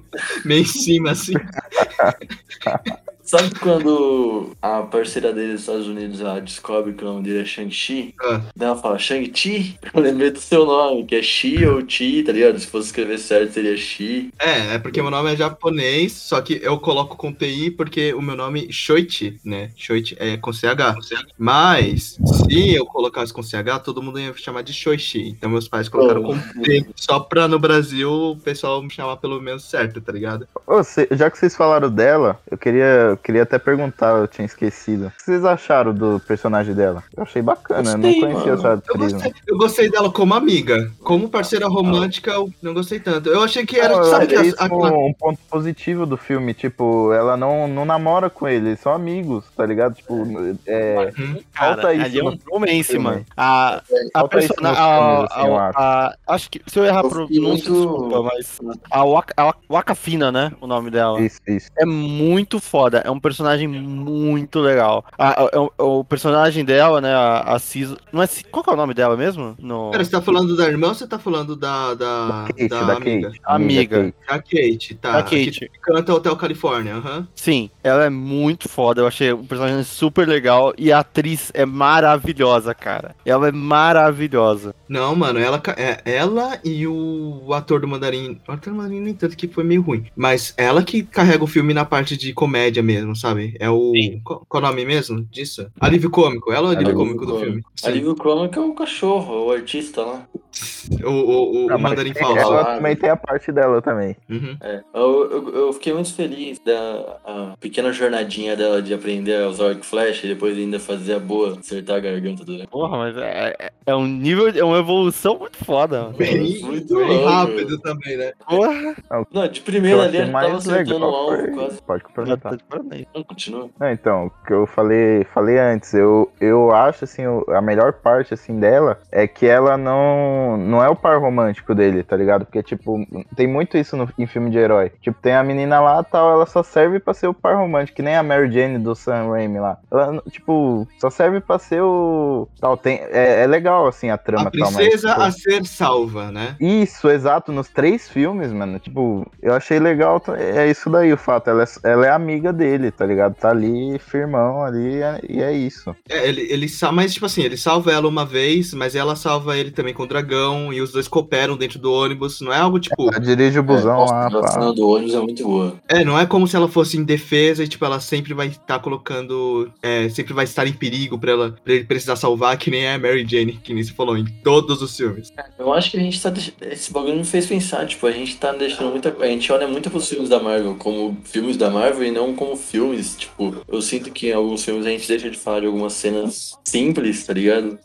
meio em cima, assim. Sabe quando a parceira dele dos Estados Unidos ela descobre que o nome dele é Shang-Chi? Ah. Daí ela fala, Shang-Chi? Eu lembrei do seu nome, que é Chi ou Chi, tá ligado? Se fosse escrever certo, seria Chi. É, é porque meu nome é japonês, só que eu coloco com TI porque o meu nome Shoichi, né? Shoichi é com CH. Mas, se eu colocasse com CH, todo mundo ia me chamar de Shoichi. Então meus pais colocaram com T, só pra no Brasil o pessoal me chamar pelo menos certo, tá ligado? Cê- já que vocês falaram dela, eu queria, queria até perguntar, eu tinha esquecido. O que vocês acharam do personagem dela? Eu achei bacana, eu não Gostei, conhecia mano. essa Eu atriz. gostei, eu gostei dela como amiga. Como parceira romântica, eu não gostei tanto. Eu achei que era, Não, sabe eu que isso aquela um ponto positivo do filme, tipo, ela não, não namora com ele, eles são amigos, tá ligado? Tipo, é, Cara, falta isso ali é um romance, filme. mano. A, a A, filmes, assim, eu a- acho. a- acho que, se eu errar a Eu fiquei pronúncia, muito- desculpa, mas... A Waka, a Waka Fina, né? O nome dela. Isso, isso. É muito foda, é um personagem muito legal. A- a- o, o personagem dela, né, a, a Cis... Não é, Cis- qual que é o nome dela mesmo? No... Pera, você tá falando da irmã ou você tá falando da, da, Kate, da da amiga? Kate. Amiga. Kate. Da Kate, tá. Da Kate. Que canta Hotel Califórnia, aham. Sim, ela é muito foda. Eu achei o personagem super legal e a atriz é maravilhosa, cara. Ela é maravilhosa. Não, mano, ela, é, ela e o, o ator do Mandarim. O ator do Mandarim, nem tanto que foi meio ruim. Mas ela que carrega o filme na parte de comédia mesmo, sabe? É o. Qual, qual o nome mesmo disso? Alívio cômico. Ela é o alívio Alívio cômico do filme. Sim. Alívio cômico é o cachorro, o artista lá. O, o, o, Ah, o mas Mandarim falso. Ela Ah, também tem a parte dela também. Uhum. É, eu, eu, eu fiquei muito feliz da a pequena jornadinha dela de aprender a usar arco e flecha e depois ainda fazer a boa, acertar a garganta do Porra, mas é, é- é um nível, é uma evolução muito foda. Bem, Muito bem rápido também, né? Porra. Não, de O primeira ali ele tava mais acertando o legal alvo quase. Pode complementar. Não, continua. Não, então, o que eu falei, falei antes, eu, eu acho assim, a melhor parte assim dela é que ela não não é o par romântico dele, tá ligado? Porque tipo, tem muito isso no, em filme de herói. Tipo, tem a menina lá, tal, ela só serve pra ser o par romântico, que nem a Mary Jane do Sam Raimi lá. Ela tipo, só serve pra ser o tal, tem é, é legal assim a trama A tal, mas, princesa tipo, a ser salva, né? isso, exato, nos três filmes, mano. Tipo, eu achei legal. É isso daí o fato. Ela é, ela é amiga dele, tá ligado? Tá ali, firmão ali, é- e é isso. É, ele, ele mas tipo assim, ele salva ela uma vez, mas ela salva ele também com o dragão, e os dois cooperam dentro do ônibus. Não é algo tipo. Ela dirige o busão Nossa, lá, a cena do ônibus é muito boa. É, não é como se ela fosse indefesa e, tipo, ela sempre vai estar colocando. é, sempre vai estar em perigo pra, ela, pra ele precisar salvar, que nem a Mary Jane, que nem você falou, em todos os filmes. Eu acho que a gente tá. deix- Esse bagulho me fez pensar, tipo, a gente tá deixando muita. A gente olha muito pros filmes da Marvel como filmes da Marvel e não como filmes. Tipo, eu sinto que em alguns filmes a gente deixa de falar de algumas cenas simples, tá ligado?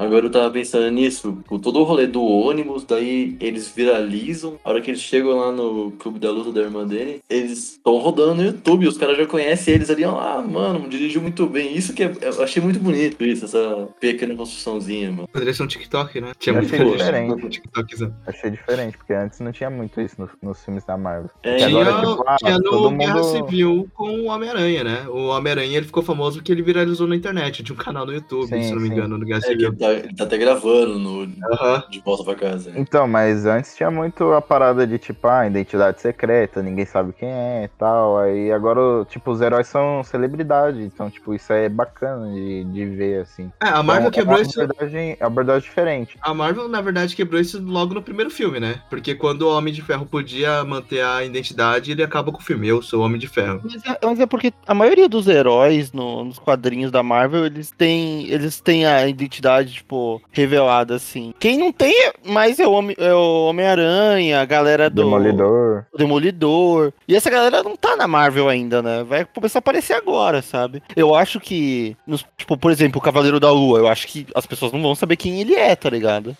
Agora eu tava pensando nisso, tipo, todo o rolê do ônibus, daí eles viralizam. A hora que eles chegam lá no clube da luta da irmã dele, eles estão rodando no YouTube, os caras já conhecem eles ali, ó, ah, mano, dirigiu muito bem. Isso que é, eu achei muito bonito isso, essa pequena construçãozinha, mano. Poderia ser um TikTok, né? Tinha Eu muito achei diferente. TikTokzão. Achei diferente, porque antes não tinha muito isso no- nos filmes da Marvel. É, Que Tinha, agora, tipo, ah, tinha no todo Guerra mundo- Civil com o Homem-Aranha, né? O Homem-Aranha ele ficou famoso porque ele viralizou na internet. Tinha um canal no YouTube, Sim, se não me sim. engano, no Guerra É, Civil. Tá, ele tá até gravando no, Aham. de volta pra casa. né? Então, mas antes tinha muito a parada de tipo, ah, identidade secreta, ninguém sabe quem é e tal. Aí agora, tipo, os heróis são celebridade. Então, tipo, isso é bacana de, de ver, assim. É, a Marvel Então, quebrou é isso. uma abordagem, abordagem diferente. A Marvel, na verdade, quebrou isso logo no primeiro filme, né? Porque quando o Homem de Ferro podia manter a identidade, ele acaba com o filme. Eu sou o Homem de Ferro. Mas é, mas é porque a maioria dos heróis no- nos quadrinhos da Marvel, eles têm, eles têm a identidade, tipo, revelada, assim. Quem não tem mais é o Homem- é o Homem-Aranha, a galera do... Demolidor. o Demolidor. E essa galera não tá na Marvel ainda, né? Vai começar a aparecer agora, sabe? Eu acho que, nos- tipo, por exemplo, o Cavaleiro da Lua, eu acho que as pessoas não vão saber quem ele é, tá ligado?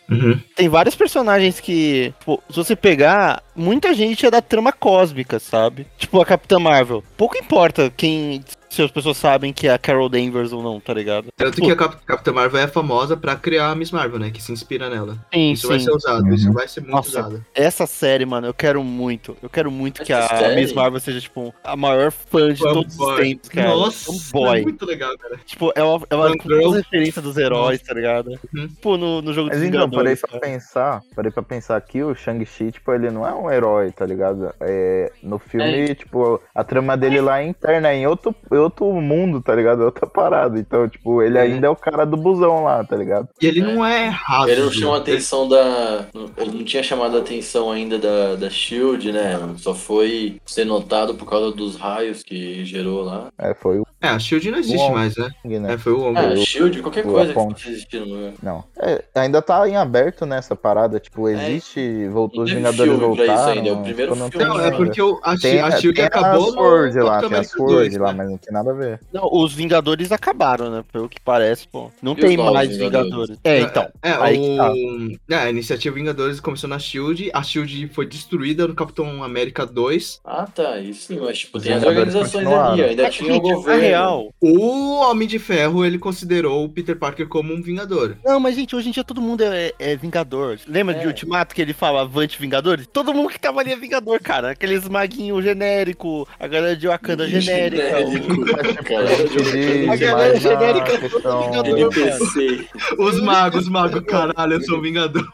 Tem vários personagens que, tipo, se você pegar, muita gente é da trama cósmica, sabe? Tipo, a Capitã Marvel. Pouco importa quem se as pessoas sabem que é a Carol Danvers ou não, tá ligado? Tanto que a Cap Capitã Marvel é famosa pra criar a Miss Marvel, né? Que se inspira nela. Sim, Isso vai ser usado, isso vai ser muito Nossa. usado. Essa série, mano, eu quero muito. Eu quero muito que a Essa série? Miss Marvel seja, tipo, a maior fã de todos os Fanboy. tempos, cara. Nossa, Fanboy. é muito legal, cara. Tipo, é uma, é uma referência dos heróis, tá ligado? Uhum. Tipo, no, no jogo Mas dos então, parei pra cara. pensar, parei pra pensar que o Shang-Chi, tipo, ele não é um herói, tá ligado? É, no filme, tipo, a trama dele lá é interna, é em outro, outro mundo, tá ligado? É outra parada. Então, tipo, ele ainda é o cara do busão lá, tá ligado? E ele não é errado. Ele não chamou a atenção da. Ele não tinha chamado a atenção ainda da, da Shield, né? Só foi ser notado por causa dos raios que gerou lá. É, foi o É, a Shield não existe Bom. mais, né? Wong, né? É, foi o Wong. Eu- Shield, qualquer eu coisa que existir no lugar. Não. É, ainda tá em aberto nessa parada, tipo, existe, voltou, Não os Vingadores voltaram. ainda, é o primeiro tipo, não filme. Não, é porque o- a, Tem, a Shield tem acabou a Sword no lá, tem a Sword 2, lá, né? mas não tem nada a ver. Não, os Vingadores acabaram, né? Pelo que parece, pô. Não E tem mais Vingadores? Vingadores. É, então. É, aí que tá. o... é, a iniciativa Vingadores começou na Shield, a Shield foi destruída no Capitão América 2. Ah, tá, isso sim, mas tipo, tem as Vingadores organizações ali, ainda É, tinha o gente, na governo. real. O Homem de Ferro, ele considerou o Peter Parker como um Vingador. Não, mas gente, hoje em dia todo mundo é, é Vingador. Lembra de É. Ultimato que ele fala Avante Vingadores? Todo mundo que tava ali é Vingador, cara. Aqueles maguinhos genérico, a galera de Wakanda genérica. Genérico, cara. A galera genérica questão- Vingador. NPC. Os magos, magos, caralho, eu sou um Vingador.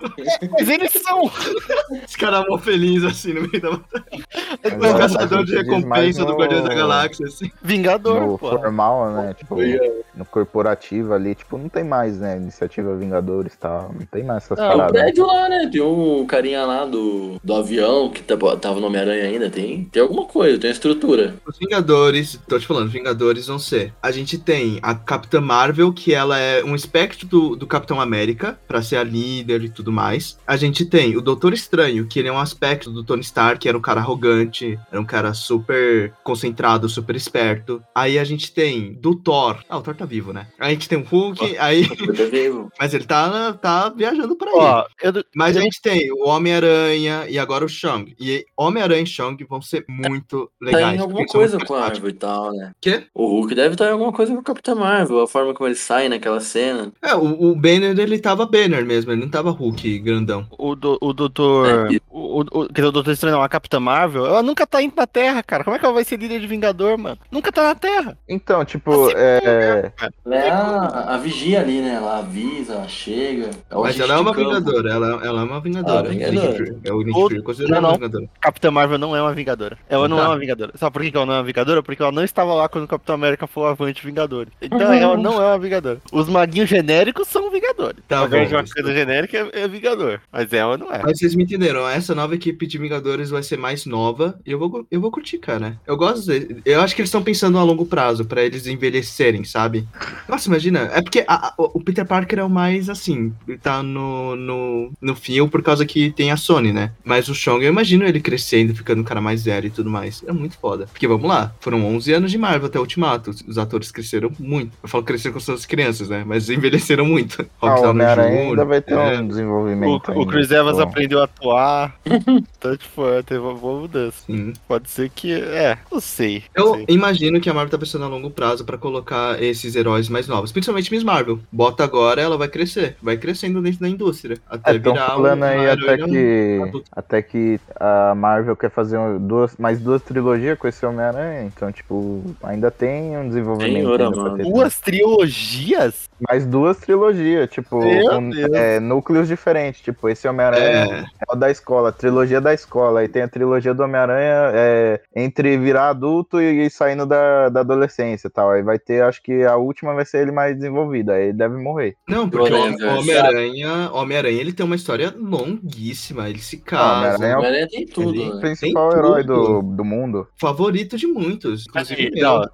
Mas eles são. Os caras mó felizes assim no meio da Mas O a caçador de recompensa do no- Guardiões da Galáxia, assim. Vingador, No pô. formal, né? Tipo, Foi, no corporativo ali, tipo, não tem mais, né? Iniciativa Vingadores e tal. Não tem mais essas É o paradas. prédio lá, né? Tem um carinha lá do, do avião que tava, tava no Homem-Aranha ainda. Tem, tem alguma coisa, tem estrutura. Os Vingadores, tô te falando, Vingadores vão ser. A gente tem a Capitã Marvel, que ela é um espectro do, do Capitão América, pra ser a líder e tudo mais. A gente tem o Doutor Estranho, que ele é um aspecto do Tony Stark, que era um cara arrogante, era um cara super concentrado, super esperto. Aí a gente tem do Thor. Ah, o Thor tá vivo, né? Aí a gente tem o Hulk, aí. Tá vivo. Mas ele tá, tá viajando por aí. Ó, eu, Mas a gente tem o Homem-Aranha e agora o Shang. E Homem-Aranha e Shang vão ser muito Tá legais. em alguma coisa com a. Marvel e tal, né? Quê? O Hulk deve estar em alguma coisa com o Capitão Marvel, a forma como ele sai naquela cena. É, o, o Banner, ele tava Banner mesmo, ele não tava Hulk grandão. o, do, o doutor. É, O, o, o, quer dizer, o Doutor Estranho não, a Capitã Marvel, ela nunca tá indo na Terra, cara. Como é que ela vai ser líder de Vingador, mano? Nunca tá na Terra. Então, tipo, é. Ela é a, a vigia ali, né? Ela avisa, ela chega. É o Mas ela é uma vingadora, ela, ela é uma vingadora. Ah, vingadora. Nick Fury- É o Nick Fury, considerado não, uma não. vingadora. Capitã Marvel não é uma Vingadora. Ela não Tá. é uma Vingadora. Sabe por que que ela não é uma Vingadora? Porque ela não estava lá quando o Capitão América foi o Avante Vingadores. Então ela não é uma Vingadora. Os maguinhos genéricos são Vingadores. Tá a Verde bom, Wakanda genérica é, é Vingador. Mas ela não é. Mas vocês me entenderam, essa nova equipe de Vingadores vai ser mais nova e eu vou, eu vou curtir, cara. Eu gosto de, Eu acho que eles estão pensando a longo prazo, pra eles envelhecerem, sabe? Nossa, imagina. É porque a- a- o Peter Parker é o mais assim, ele tá no, no, no fio por causa que tem a Sony, né? Mas o Chong, eu imagino ele crescendo, ficando um cara mais velho e tudo mais. É muito foda. Porque vamos lá, foram 11 anos de Marvel até Ultimato. Os atores cresceram muito. Eu falo cresceram com suas crianças, né? Mas envelheceram muito. Ah, o Homem-Aranha ainda vai ter é. um O, desenvolvimento. o ainda, Chris Evans aprendeu a atuar. então, tipo, teve uma boa mudança. Sim. Pode ser que. É, não sei. Eu sei. imagino que a Marvel tá pensando a longo prazo pra colocar esses heróis mais novos, principalmente Miss Marvel. Bota agora, ela vai crescer, vai crescendo dentro da indústria, até Estão virar falando uma aí até que, até que a Marvel quer fazer um- duas, mais duas trilogias com esse Homem-Aranha, então, tipo, ainda tem um desenvolvimento Senhora, ainda mano. Duas trilogias? Mais duas trilogias, tipo, Deus. é, núcleos diferentes, tipo, esse Homem-Aranha É, é o da escola, trilogia da escola, aí tem a trilogia do Homem-Aranha é, entre virar adulto e, e saindo da, da adolescência e tal, aí vai ter, acho que a última vai ser ele mais desenvolvido, aí ele deve morrer. não, porque o Homem-Aranha, o Homem-Aranha, Homem-Aranha, ele tem uma história longuíssima, ele se casa, Homem-Aranha é o Homem-Aranha tem tudo, Ele- O né? principal Tem herói tudo. do, do mundo. favorito de muitos, inclusive Assim,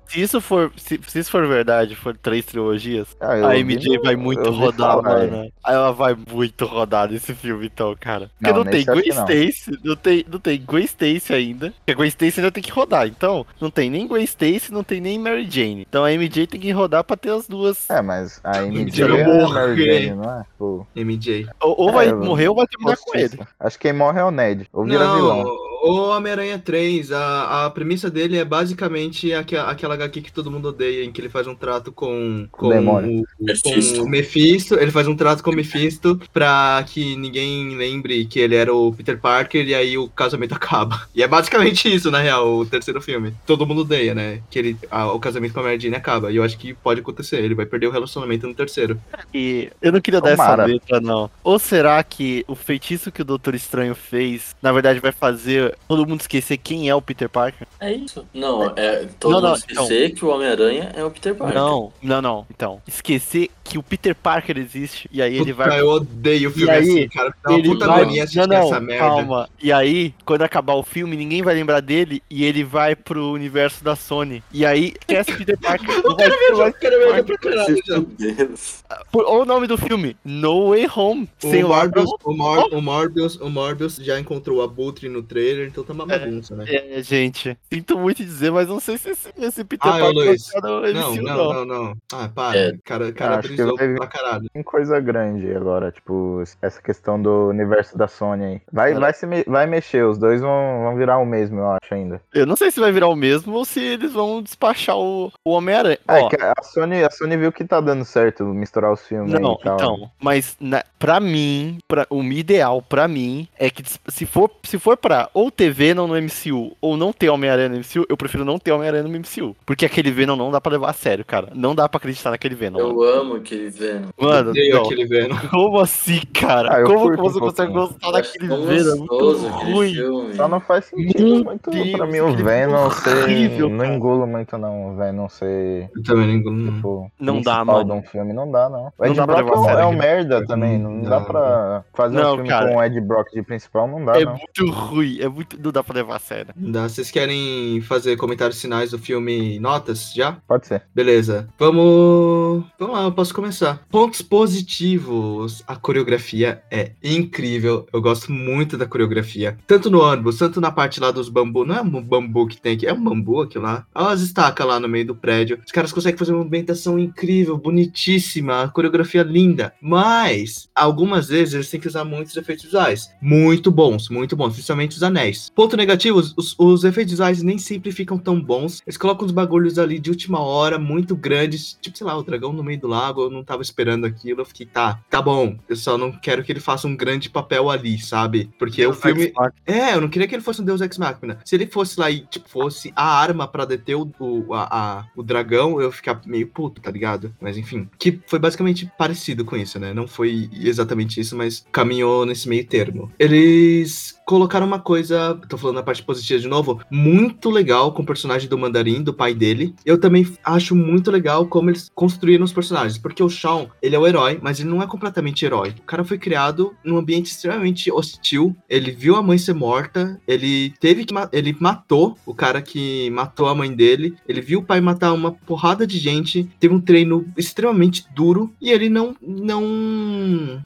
se isso for. Se, se isso for verdade, for três trilogias, Ah, a MJ vai muito rodar, falar, mano. Aí ela vai muito rodar nesse filme, então, cara. Porque Não, não, tem Gwen que não. Stacy, não tem, não tem Gwen Stacy ainda. Porque a Gwen Stacy ainda tem que rodar. Então, não tem nem Gwen Stacy, não tem nem Mary Jane. Então a MJ tem que rodar pra ter as duas. É, mas a MJ é a Mary. Jane, não é? Pô, MJ. Ou, ou É, vai eu- morrer ou vai terminar com ele. Acho que quem morre é o Ned. Ou vira Não, vilão. O Homem-Aranha 3, a, a premissa dele é basicamente aquela, aquela HQ que todo mundo odeia, em que ele faz um trato com, com, Demônio. o, com Mephisto. o Mephisto. Ele faz um trato com o Mephisto pra que ninguém lembre que ele era o Peter Parker e aí o casamento acaba. E é basicamente isso, na real, o terceiro filme. Todo mundo odeia, né? Que ele, a- o casamento com a Mary Jane acaba. E eu acho que pode acontecer. Ele vai perder o relacionamento no terceiro. E eu não queria dar Tomara. essa letra, não. Ou será que o feitiço que o Doutor Estranho fez, na verdade, vai fazer todo mundo esquecer quem é o Peter Parker? É isso. Não, é todo Não, não, mundo esquecer que o Homem-Aranha é o Peter Parker. Não, não, não. Então, esquecer que o Peter Parker existe e aí ele Puta, vai eu odeio o filme E aí, assim, cara. Me Dá uma ele puta vai... agonia assistir Não, não, essa merda. calma. E aí, quando acabar o filme, ninguém vai lembrar dele e ele vai pro universo da Sony. E aí, esquece Peter Parker. Não não vai- Eu quero ver ele pra caralho já. Meu Deus. Por- Olha o nome do filme, No Way Home. Sem O o Morbius, o, Mor o, Morbius, o Morbius já encontrou o Abutre no trailer, então tá uma bagunça, né? É, gente, sinto muito dizer, mas não sei se esse, esse Peter Ah, Parker Luiz. no Não, MCU, não, não, não. Ah, para. É. Cara, cara brisou vai- pra caralho. Tem coisa grande agora, tipo, essa questão do universo da Sony aí. Vai, vai, se me- vai mexer, os dois vão, vão virar o mesmo, eu acho ainda. Eu não sei se vai virar o mesmo ou se eles vão despachar o, o Homem-Aranha. É, a Sony, a Sony viu que tá dando certo misturar os filmes Não, aí e tal. então, mas na, pra mim, pra, o ideal pra mim é que se for, se for pra ou ter Venom no MCU ou não ter Homem-Aranha no MCU, eu prefiro não ter Homem-Aranha no MCU. Porque aquele Venom não dá pra levar a sério, cara. Não dá pra acreditar naquele Venom. Eu Mano, amo aquele Venom. mano Odeio não. aquele Venom. como assim, cara? Ah, eu como você um consegue gostar Eu daquele Venom? É muito ruim. filme. Só não faz sentido Meu muito Deus, pra mim o Venom ser. horrível, não engulo muito, não. O Venom ser. Eu também não. Tipo, Não dá, mano. de um filme. Não dá, não. O Não Ed dá pra Brock levar a é um- sério é um merda também. Não, Não dá pra fazer Não, um filme cara. com o Ed Brock de principal. Não dá, É não. muito ruim, é muito. Não dá pra levar a sério. Dá. Vocês querem fazer comentários finais do filme Notas já? Pode ser. Beleza. Vamos. Vamos lá, eu posso começar. Pontos positivos. A coreografia é incrível. Eu gosto muito da coreografia. Tanto no ônibus, tanto na parte lá dos bambu. Não é um bambu que tem aqui, é um bambu aquilo lá. Olha as estacas lá no meio do prédio. Os caras conseguem fazer uma ambientação incrível, bonitíssima, a coreografia linda. Mas, algumas vezes eles têm que usar muitos efeitos visuais. Muito bons, muito bons, principalmente os anéis. Ponto negativo, os, os efeitos visuais nem sempre ficam tão bons. Eles colocam uns bagulhos ali de última hora, muito grandes. Tipo, sei lá, o dragão no meio do lago, eu não tava esperando aquilo. Eu fiquei, tá, tá bom. Eu só não quero que ele faça um grande papel ali, sabe? Porque o filme. É, eu não queria que ele fosse um Deus Ex Machina. Se ele fosse lá e, tipo, fosse a arma pra deter o, o, a, a- o dragão, eu ia ficar meio puto, tá ligado? Mas enfim. Que foi basicamente parecido com isso, né? Não foi exatamente isso, mas caminhou nesse meio termo. Eles colocaram uma coisa, tô falando na parte positiva de novo, muito legal com o personagem do Mandarim, do pai dele. Eu também acho muito legal como eles construíram os personagens, porque o Shawn, ele é o herói, mas ele não é completamente herói. O cara foi criado num ambiente extremamente hostil, ele viu a mãe ser morta, ele teve que ele matou o cara que matou a mãe dele, ele viu o pai matar uma porrada de gente, teve um treino extremamente duro e ele não não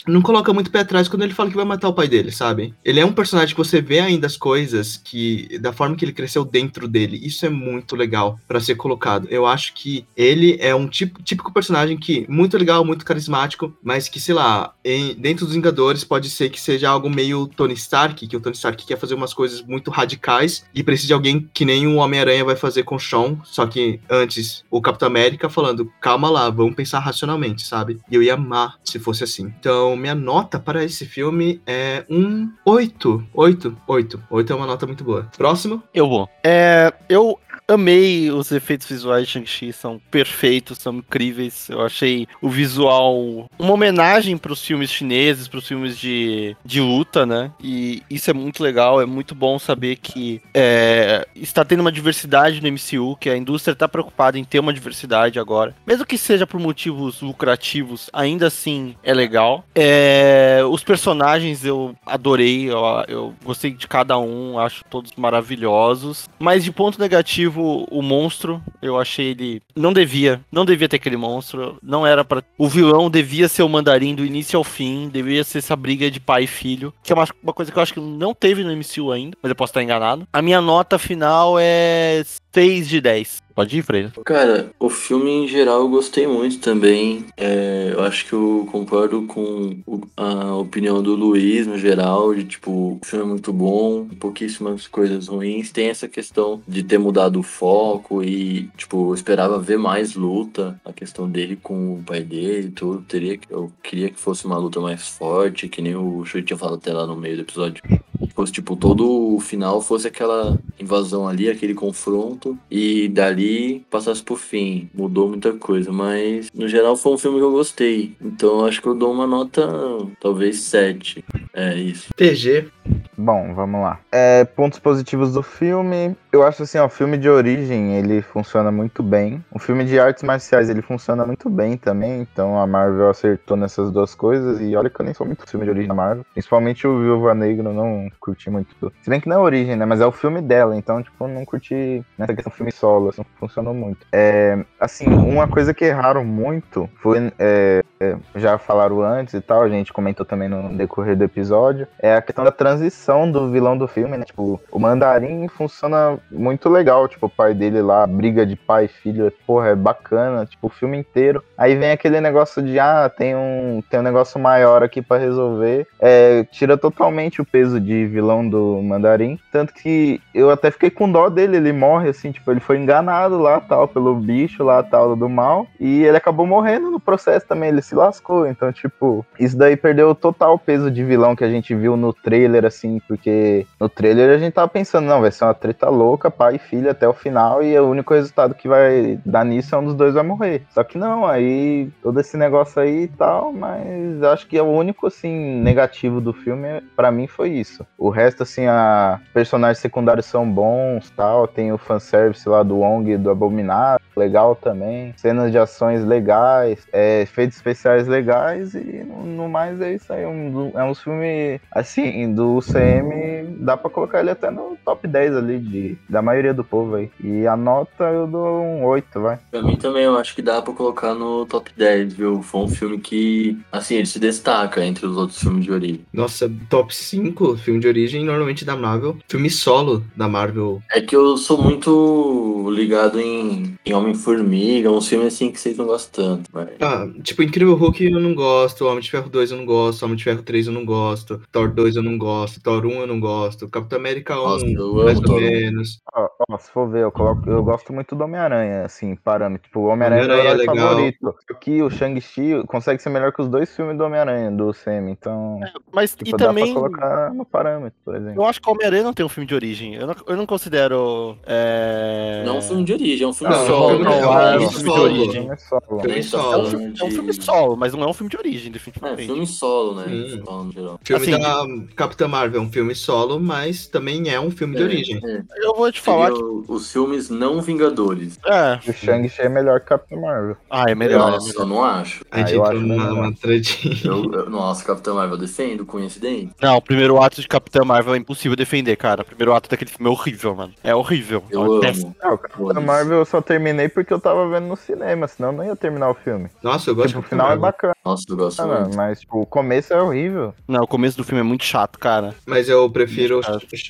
não coloca muito pé atrás quando ele fala que vai matar o pai dele, sabe? Ele é um personagem que você vê ainda as coisas que da forma que ele cresceu dentro dele. Isso é muito legal pra ser colocado. Eu acho que ele é um tipo, típico personagem que muito legal, muito carismático, mas que sei lá, em- dentro dos Vingadores pode ser que seja algo meio Tony Stark, que o Tony Stark quer fazer umas coisas muito radicais e precisa de alguém que nem o Homem-Aranha vai fazer com o Sean, só que antes o Capitão América falando, calma lá, vamos pensar racionalmente, sabe? E eu ia amar se fosse assim. Então, minha nota para esse filme é um 8. 8, 8. 8 é uma nota muito boa. Próximo? Eu vou. É, eu amei os efeitos visuais de Shang-Chi, são perfeitos, são incríveis. Eu achei o visual uma homenagem para os filmes chineses, para os filmes de, de luta, né? E isso é muito legal, é muito bom saber que é, está tendo uma diversidade no MCU, que a indústria está preocupada em ter uma diversidade agora. Mesmo que seja por motivos lucrativos, ainda assim é legal. É, os personagens eu adorei, eu, eu gostei de cada um, acho todos maravilhosos. Mas de ponto negativo, o monstro, eu achei ele. Não devia, não devia ter aquele monstro. Não era para O vilão devia ser o mandarim do início ao fim, devia ser essa briga de pai e filho, que é uma, uma coisa que eu acho que não teve no MCU ainda, mas eu posso estar enganado. A minha nota final é 6 de 10. Pode ir, Freire. Cara, o filme em geral eu gostei muito também. É, eu acho que eu concordo com a opinião do Luiz no geral, de tipo, o filme é muito bom, pouquíssimas coisas ruins. Tem essa questão de ter mudado o foco e, tipo, eu esperava ver mais luta, a questão dele com o pai dele e tudo. Teria, eu queria que fosse uma luta mais forte, que nem o Shui tinha falado até lá no meio do episódio. Fosse, tipo, todo o final fosse aquela invasão ali, aquele confronto, e dali passasse pro fim. Mudou muita coisa, mas no geral foi um filme que eu gostei. Então acho que eu dou uma nota, talvez 7. É isso. TG. Bom, vamos lá. É, pontos positivos do filme. Eu acho assim, ó, o filme de origem, ele funciona muito bem. O filme de artes marciais, ele funciona muito bem também. Então a Marvel acertou nessas duas coisas. E olha que eu nem sou muito filme de origem da Marvel. Principalmente o Viúva Negra, eu não curti muito. Se bem que não é origem, né? Mas é o filme dela. Então, tipo, não curti nessa questão filme solo. Assim, funcionou muito. É, assim, uma coisa que erraram muito foi. é, é, já falaram antes e tal, a gente comentou também no decorrer do episódio. É a questão da transição do vilão do filme, né? Tipo, o Mandarim funciona muito legal. Tipo, o pai dele lá, briga de pai e filho, porra, é bacana. Tipo, o filme inteiro. Aí vem aquele negócio de, ah, tem um, tem um negócio maior aqui pra resolver. É, tira totalmente o peso de vilão do Mandarim. Tanto que eu até fiquei com dó dele. Ele morre, assim, tipo, ele foi enganado lá, tal, pelo bicho lá, tal, do mal. E ele acabou morrendo no processo também. Ele se lascou. Então, tipo, isso daí perdeu total peso de vilão que a gente viu no trailer, assim, porque no trailer a gente tava pensando, não, vai ser uma treta louca, pai e filho até o final, e o único resultado que vai dar nisso é um dos dois vai morrer. Só que não, aí todo esse negócio aí e tal, mas acho que é o único, assim, negativo do filme, pra mim, foi isso. O resto, assim, a personagens secundários são bons, tal, tem o fanservice lá do Wong e do Abominável, legal também, cenas de ações legais, é, efeitos especiais legais, e no, no mais é isso aí, um, do- é um filme, assim, do UCM, dá pra colocar ele até no top 10 ali, de, da maioria do povo aí. E a nota eu dou um 8, vai. Pra mim também eu acho que dá pra colocar no top 10, viu? Foi um filme que, assim, ele se destaca entre os outros filmes de origem. Nossa, top 5 filme de origem, normalmente da Marvel. Filme solo da Marvel. É que eu sou muito ligado em, em Homem-Formiga, uns filmes assim que vocês não gostam tanto. Mas... Ah, tipo, Incrível Hulk eu não gosto, Homem de Ferro 2 eu não gosto, Homem de Ferro 3 eu não gosto, Thor 2 eu não gosto, Thor 1 eu não gosto, Capitão América 1 Nossa, mais ou Thor 1. menos. Ó, ó, se for ver, eu, coloco, eu gosto muito do Homem-Aranha, assim, parâmetro. Tipo, o Homem-Aranha é herói é legal. favorito. Aqui o Shang-Chi consegue ser melhor que os dois filmes do Homem-Aranha, do Sam. Então, Mas tipo, e dá também. pra colocar no parâmetro, por exemplo. Eu acho que o Homem-Aranha não tem um filme de origem. Eu não, eu não considero. É... Não é um filme de origem, é um filme Não, solo. Filme né? não, É é um um filme solo. de origem. Filme solo. Filme solo. É um, falando filme, é um de- filme solo, mas não é um filme de origem, É, definitivamente. filme solo, né? Hum. Geral. Filme Assim, da Capitã Marvel é um filme solo, mas também é um filme de É, origem. é. Eu vou te falar que. os filmes não vingadores. É. O Shang-Chi é melhor que Capitão Marvel. Ah, é melhor. é Nossa, eu não acho. A gente Ah, eu entrou acho numa, tretinha. Eu, eu- nossa, Capitão Marvel eu defendo, coincidente. Não, o primeiro ato de Capitã Marvel é impossível defender, cara. O primeiro ato daquele filme é horrível, mano. É horrível. Eu É amo. péssimo. O Capitão Foda-se. Marvel eu só terminei porque eu tava vendo no cinema, senão eu não ia terminar o filme. Nossa, eu gosto Tipo, o final é bacana, Nossa, eu gosto né, muito. mas tipo, o começo é horrível. Não, o começo do filme é muito chato, cara. Mas eu prefiro.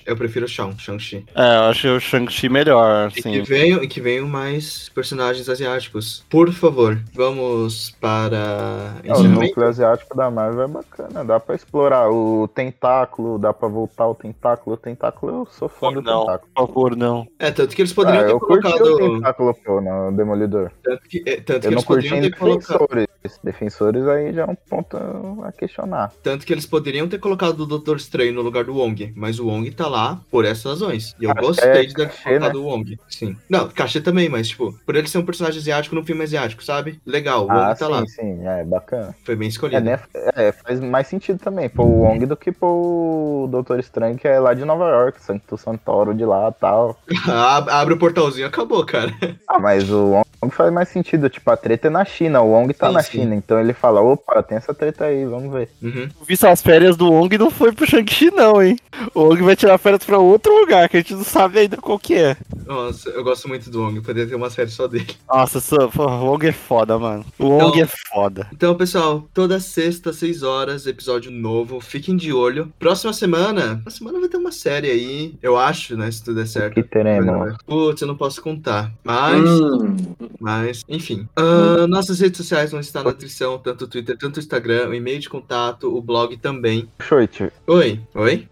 Eu prefiro o Shang- Shang-Chi. É, eu acho o Shang-Chi melhor, E que, assim. venham, e que venham mais personagens asiáticos. Por favor, vamos para. É, o núcleo asiático da Marvel é bacana, dá pra explorar o tentáculo, dá pra voltar o tentáculo. O tentáculo, eu sou fã do Não, tentáculo. por favor, não. É, tanto que eles poderiam Ah, ter eu curti o colocado. tentáculo, pô, no Demolidor. Tanto que, é, tanto que Eu não eles curti poderiam em colocado. defensores. Aí já é um ponto a questionar. Tanto que eles poderiam ter colocado o Doutor Estranho no lugar do Wong, mas o Wong tá lá por essas razões. E eu Acho gostei é de ter colocado o Wong. Sim. Não, cachê também, mas, tipo, por ele ser um personagem asiático no filme asiático, sabe? Legal, o Wong ah, tá sim, lá. sim, é bacana. Foi bem É, escolhido. né, é, faz mais sentido também pôr o Wong do que pôr o Doutor Estranho, que é lá de Nova York, Santo Santoro de lá e tal. Ab- Abre o portalzinho e acabou, cara. Ah, mas o Wong faz mais sentido, tipo, a treta é na China, o Wong tá Sim, na sim. China, então ele fala, opa, tem essa treta aí, vamos ver. Uhum. Visto as férias do Wong não foi pro Shang-Chi, não, hein? O Wong vai tirar férias pra outro lugar, que a gente não sabe ainda qual que é. Nossa, eu gosto muito do Wong, poderia ter uma série só dele. Nossa, sou, pô, o Wong é foda, mano. O Wong é foda. Então, pessoal, toda sexta, 6 horas, episódio novo. Fiquem de olho. Próxima semana, na semana vai ter uma série aí, eu acho, né? Se tudo der certo. Que teremos. Putz, eu não posso contar. Mas, Hum, mas, enfim. Ah, nossas redes sociais vão estar na descrição, tanto o Twitter, tanto o Instagram, o e-mail de contato, o blog também. Oi, oi?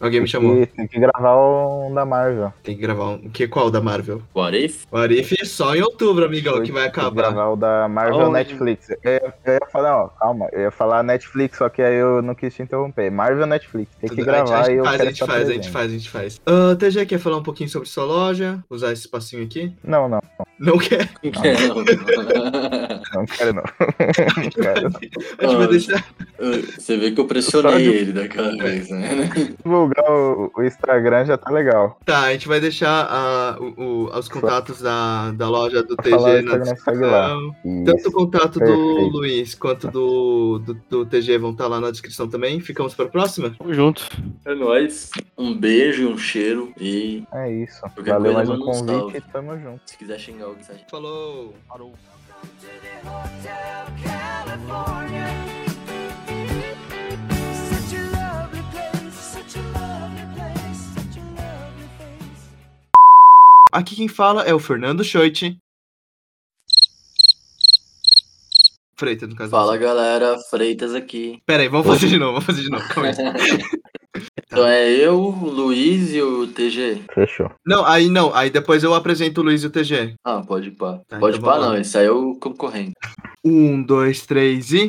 Alguém me chamou. tem que gravar um da Marvel. Tem que gravar um. Que, qual da Marvel? what if? O Arif é só em outubro, amigão, que vai Tem que acabar. gravar o da Marvel Oh, Netflix. Eu, ia- eu ia falar, ó, calma, eu ia falar Netflix, só que aí eu não quis te interromper. Marvel Netflix, tem que gravar a gente e eu faz, a gente faz, a gente presente. faz, a gente faz. Ah, TG quer falar um pouquinho sobre sua loja? Usar esse espacinho aqui? Não, não, Não quer? não quero não. não quero. A gente vai Ah, deixar. Você vê que eu pressionei ele daquela vez, né? Divulgar o, o Instagram já tá legal. Tá, a gente vai deixar ah, o- o- os contatos da, da loja do TG na descrição. Tanto o contato do perfeito. Luiz quanto do, do, do TG vão estar lá na descrição também. Ficamos para a próxima? Tamo junto. É nóis. Um beijo e um cheiro. E É isso. Qualquer Valeu coisa, mais um convite salve. e tamo junto. se quiser xingar alguém, sai. Falou! Parou. Aqui quem fala é o Fernando Schoit. Freitas, no caso. Fala galera, Freitas aqui. Pera aí, vamos fazer de novo, vamos fazer de novo. Calma aí. Então é eu, o Luiz e o TG. Fechou. Não, aí não, aí depois eu apresento o Luiz e o TG. Ah, pode pá. Tá, pode então pá não, esse aí é o concorrente. Um, dois, três e.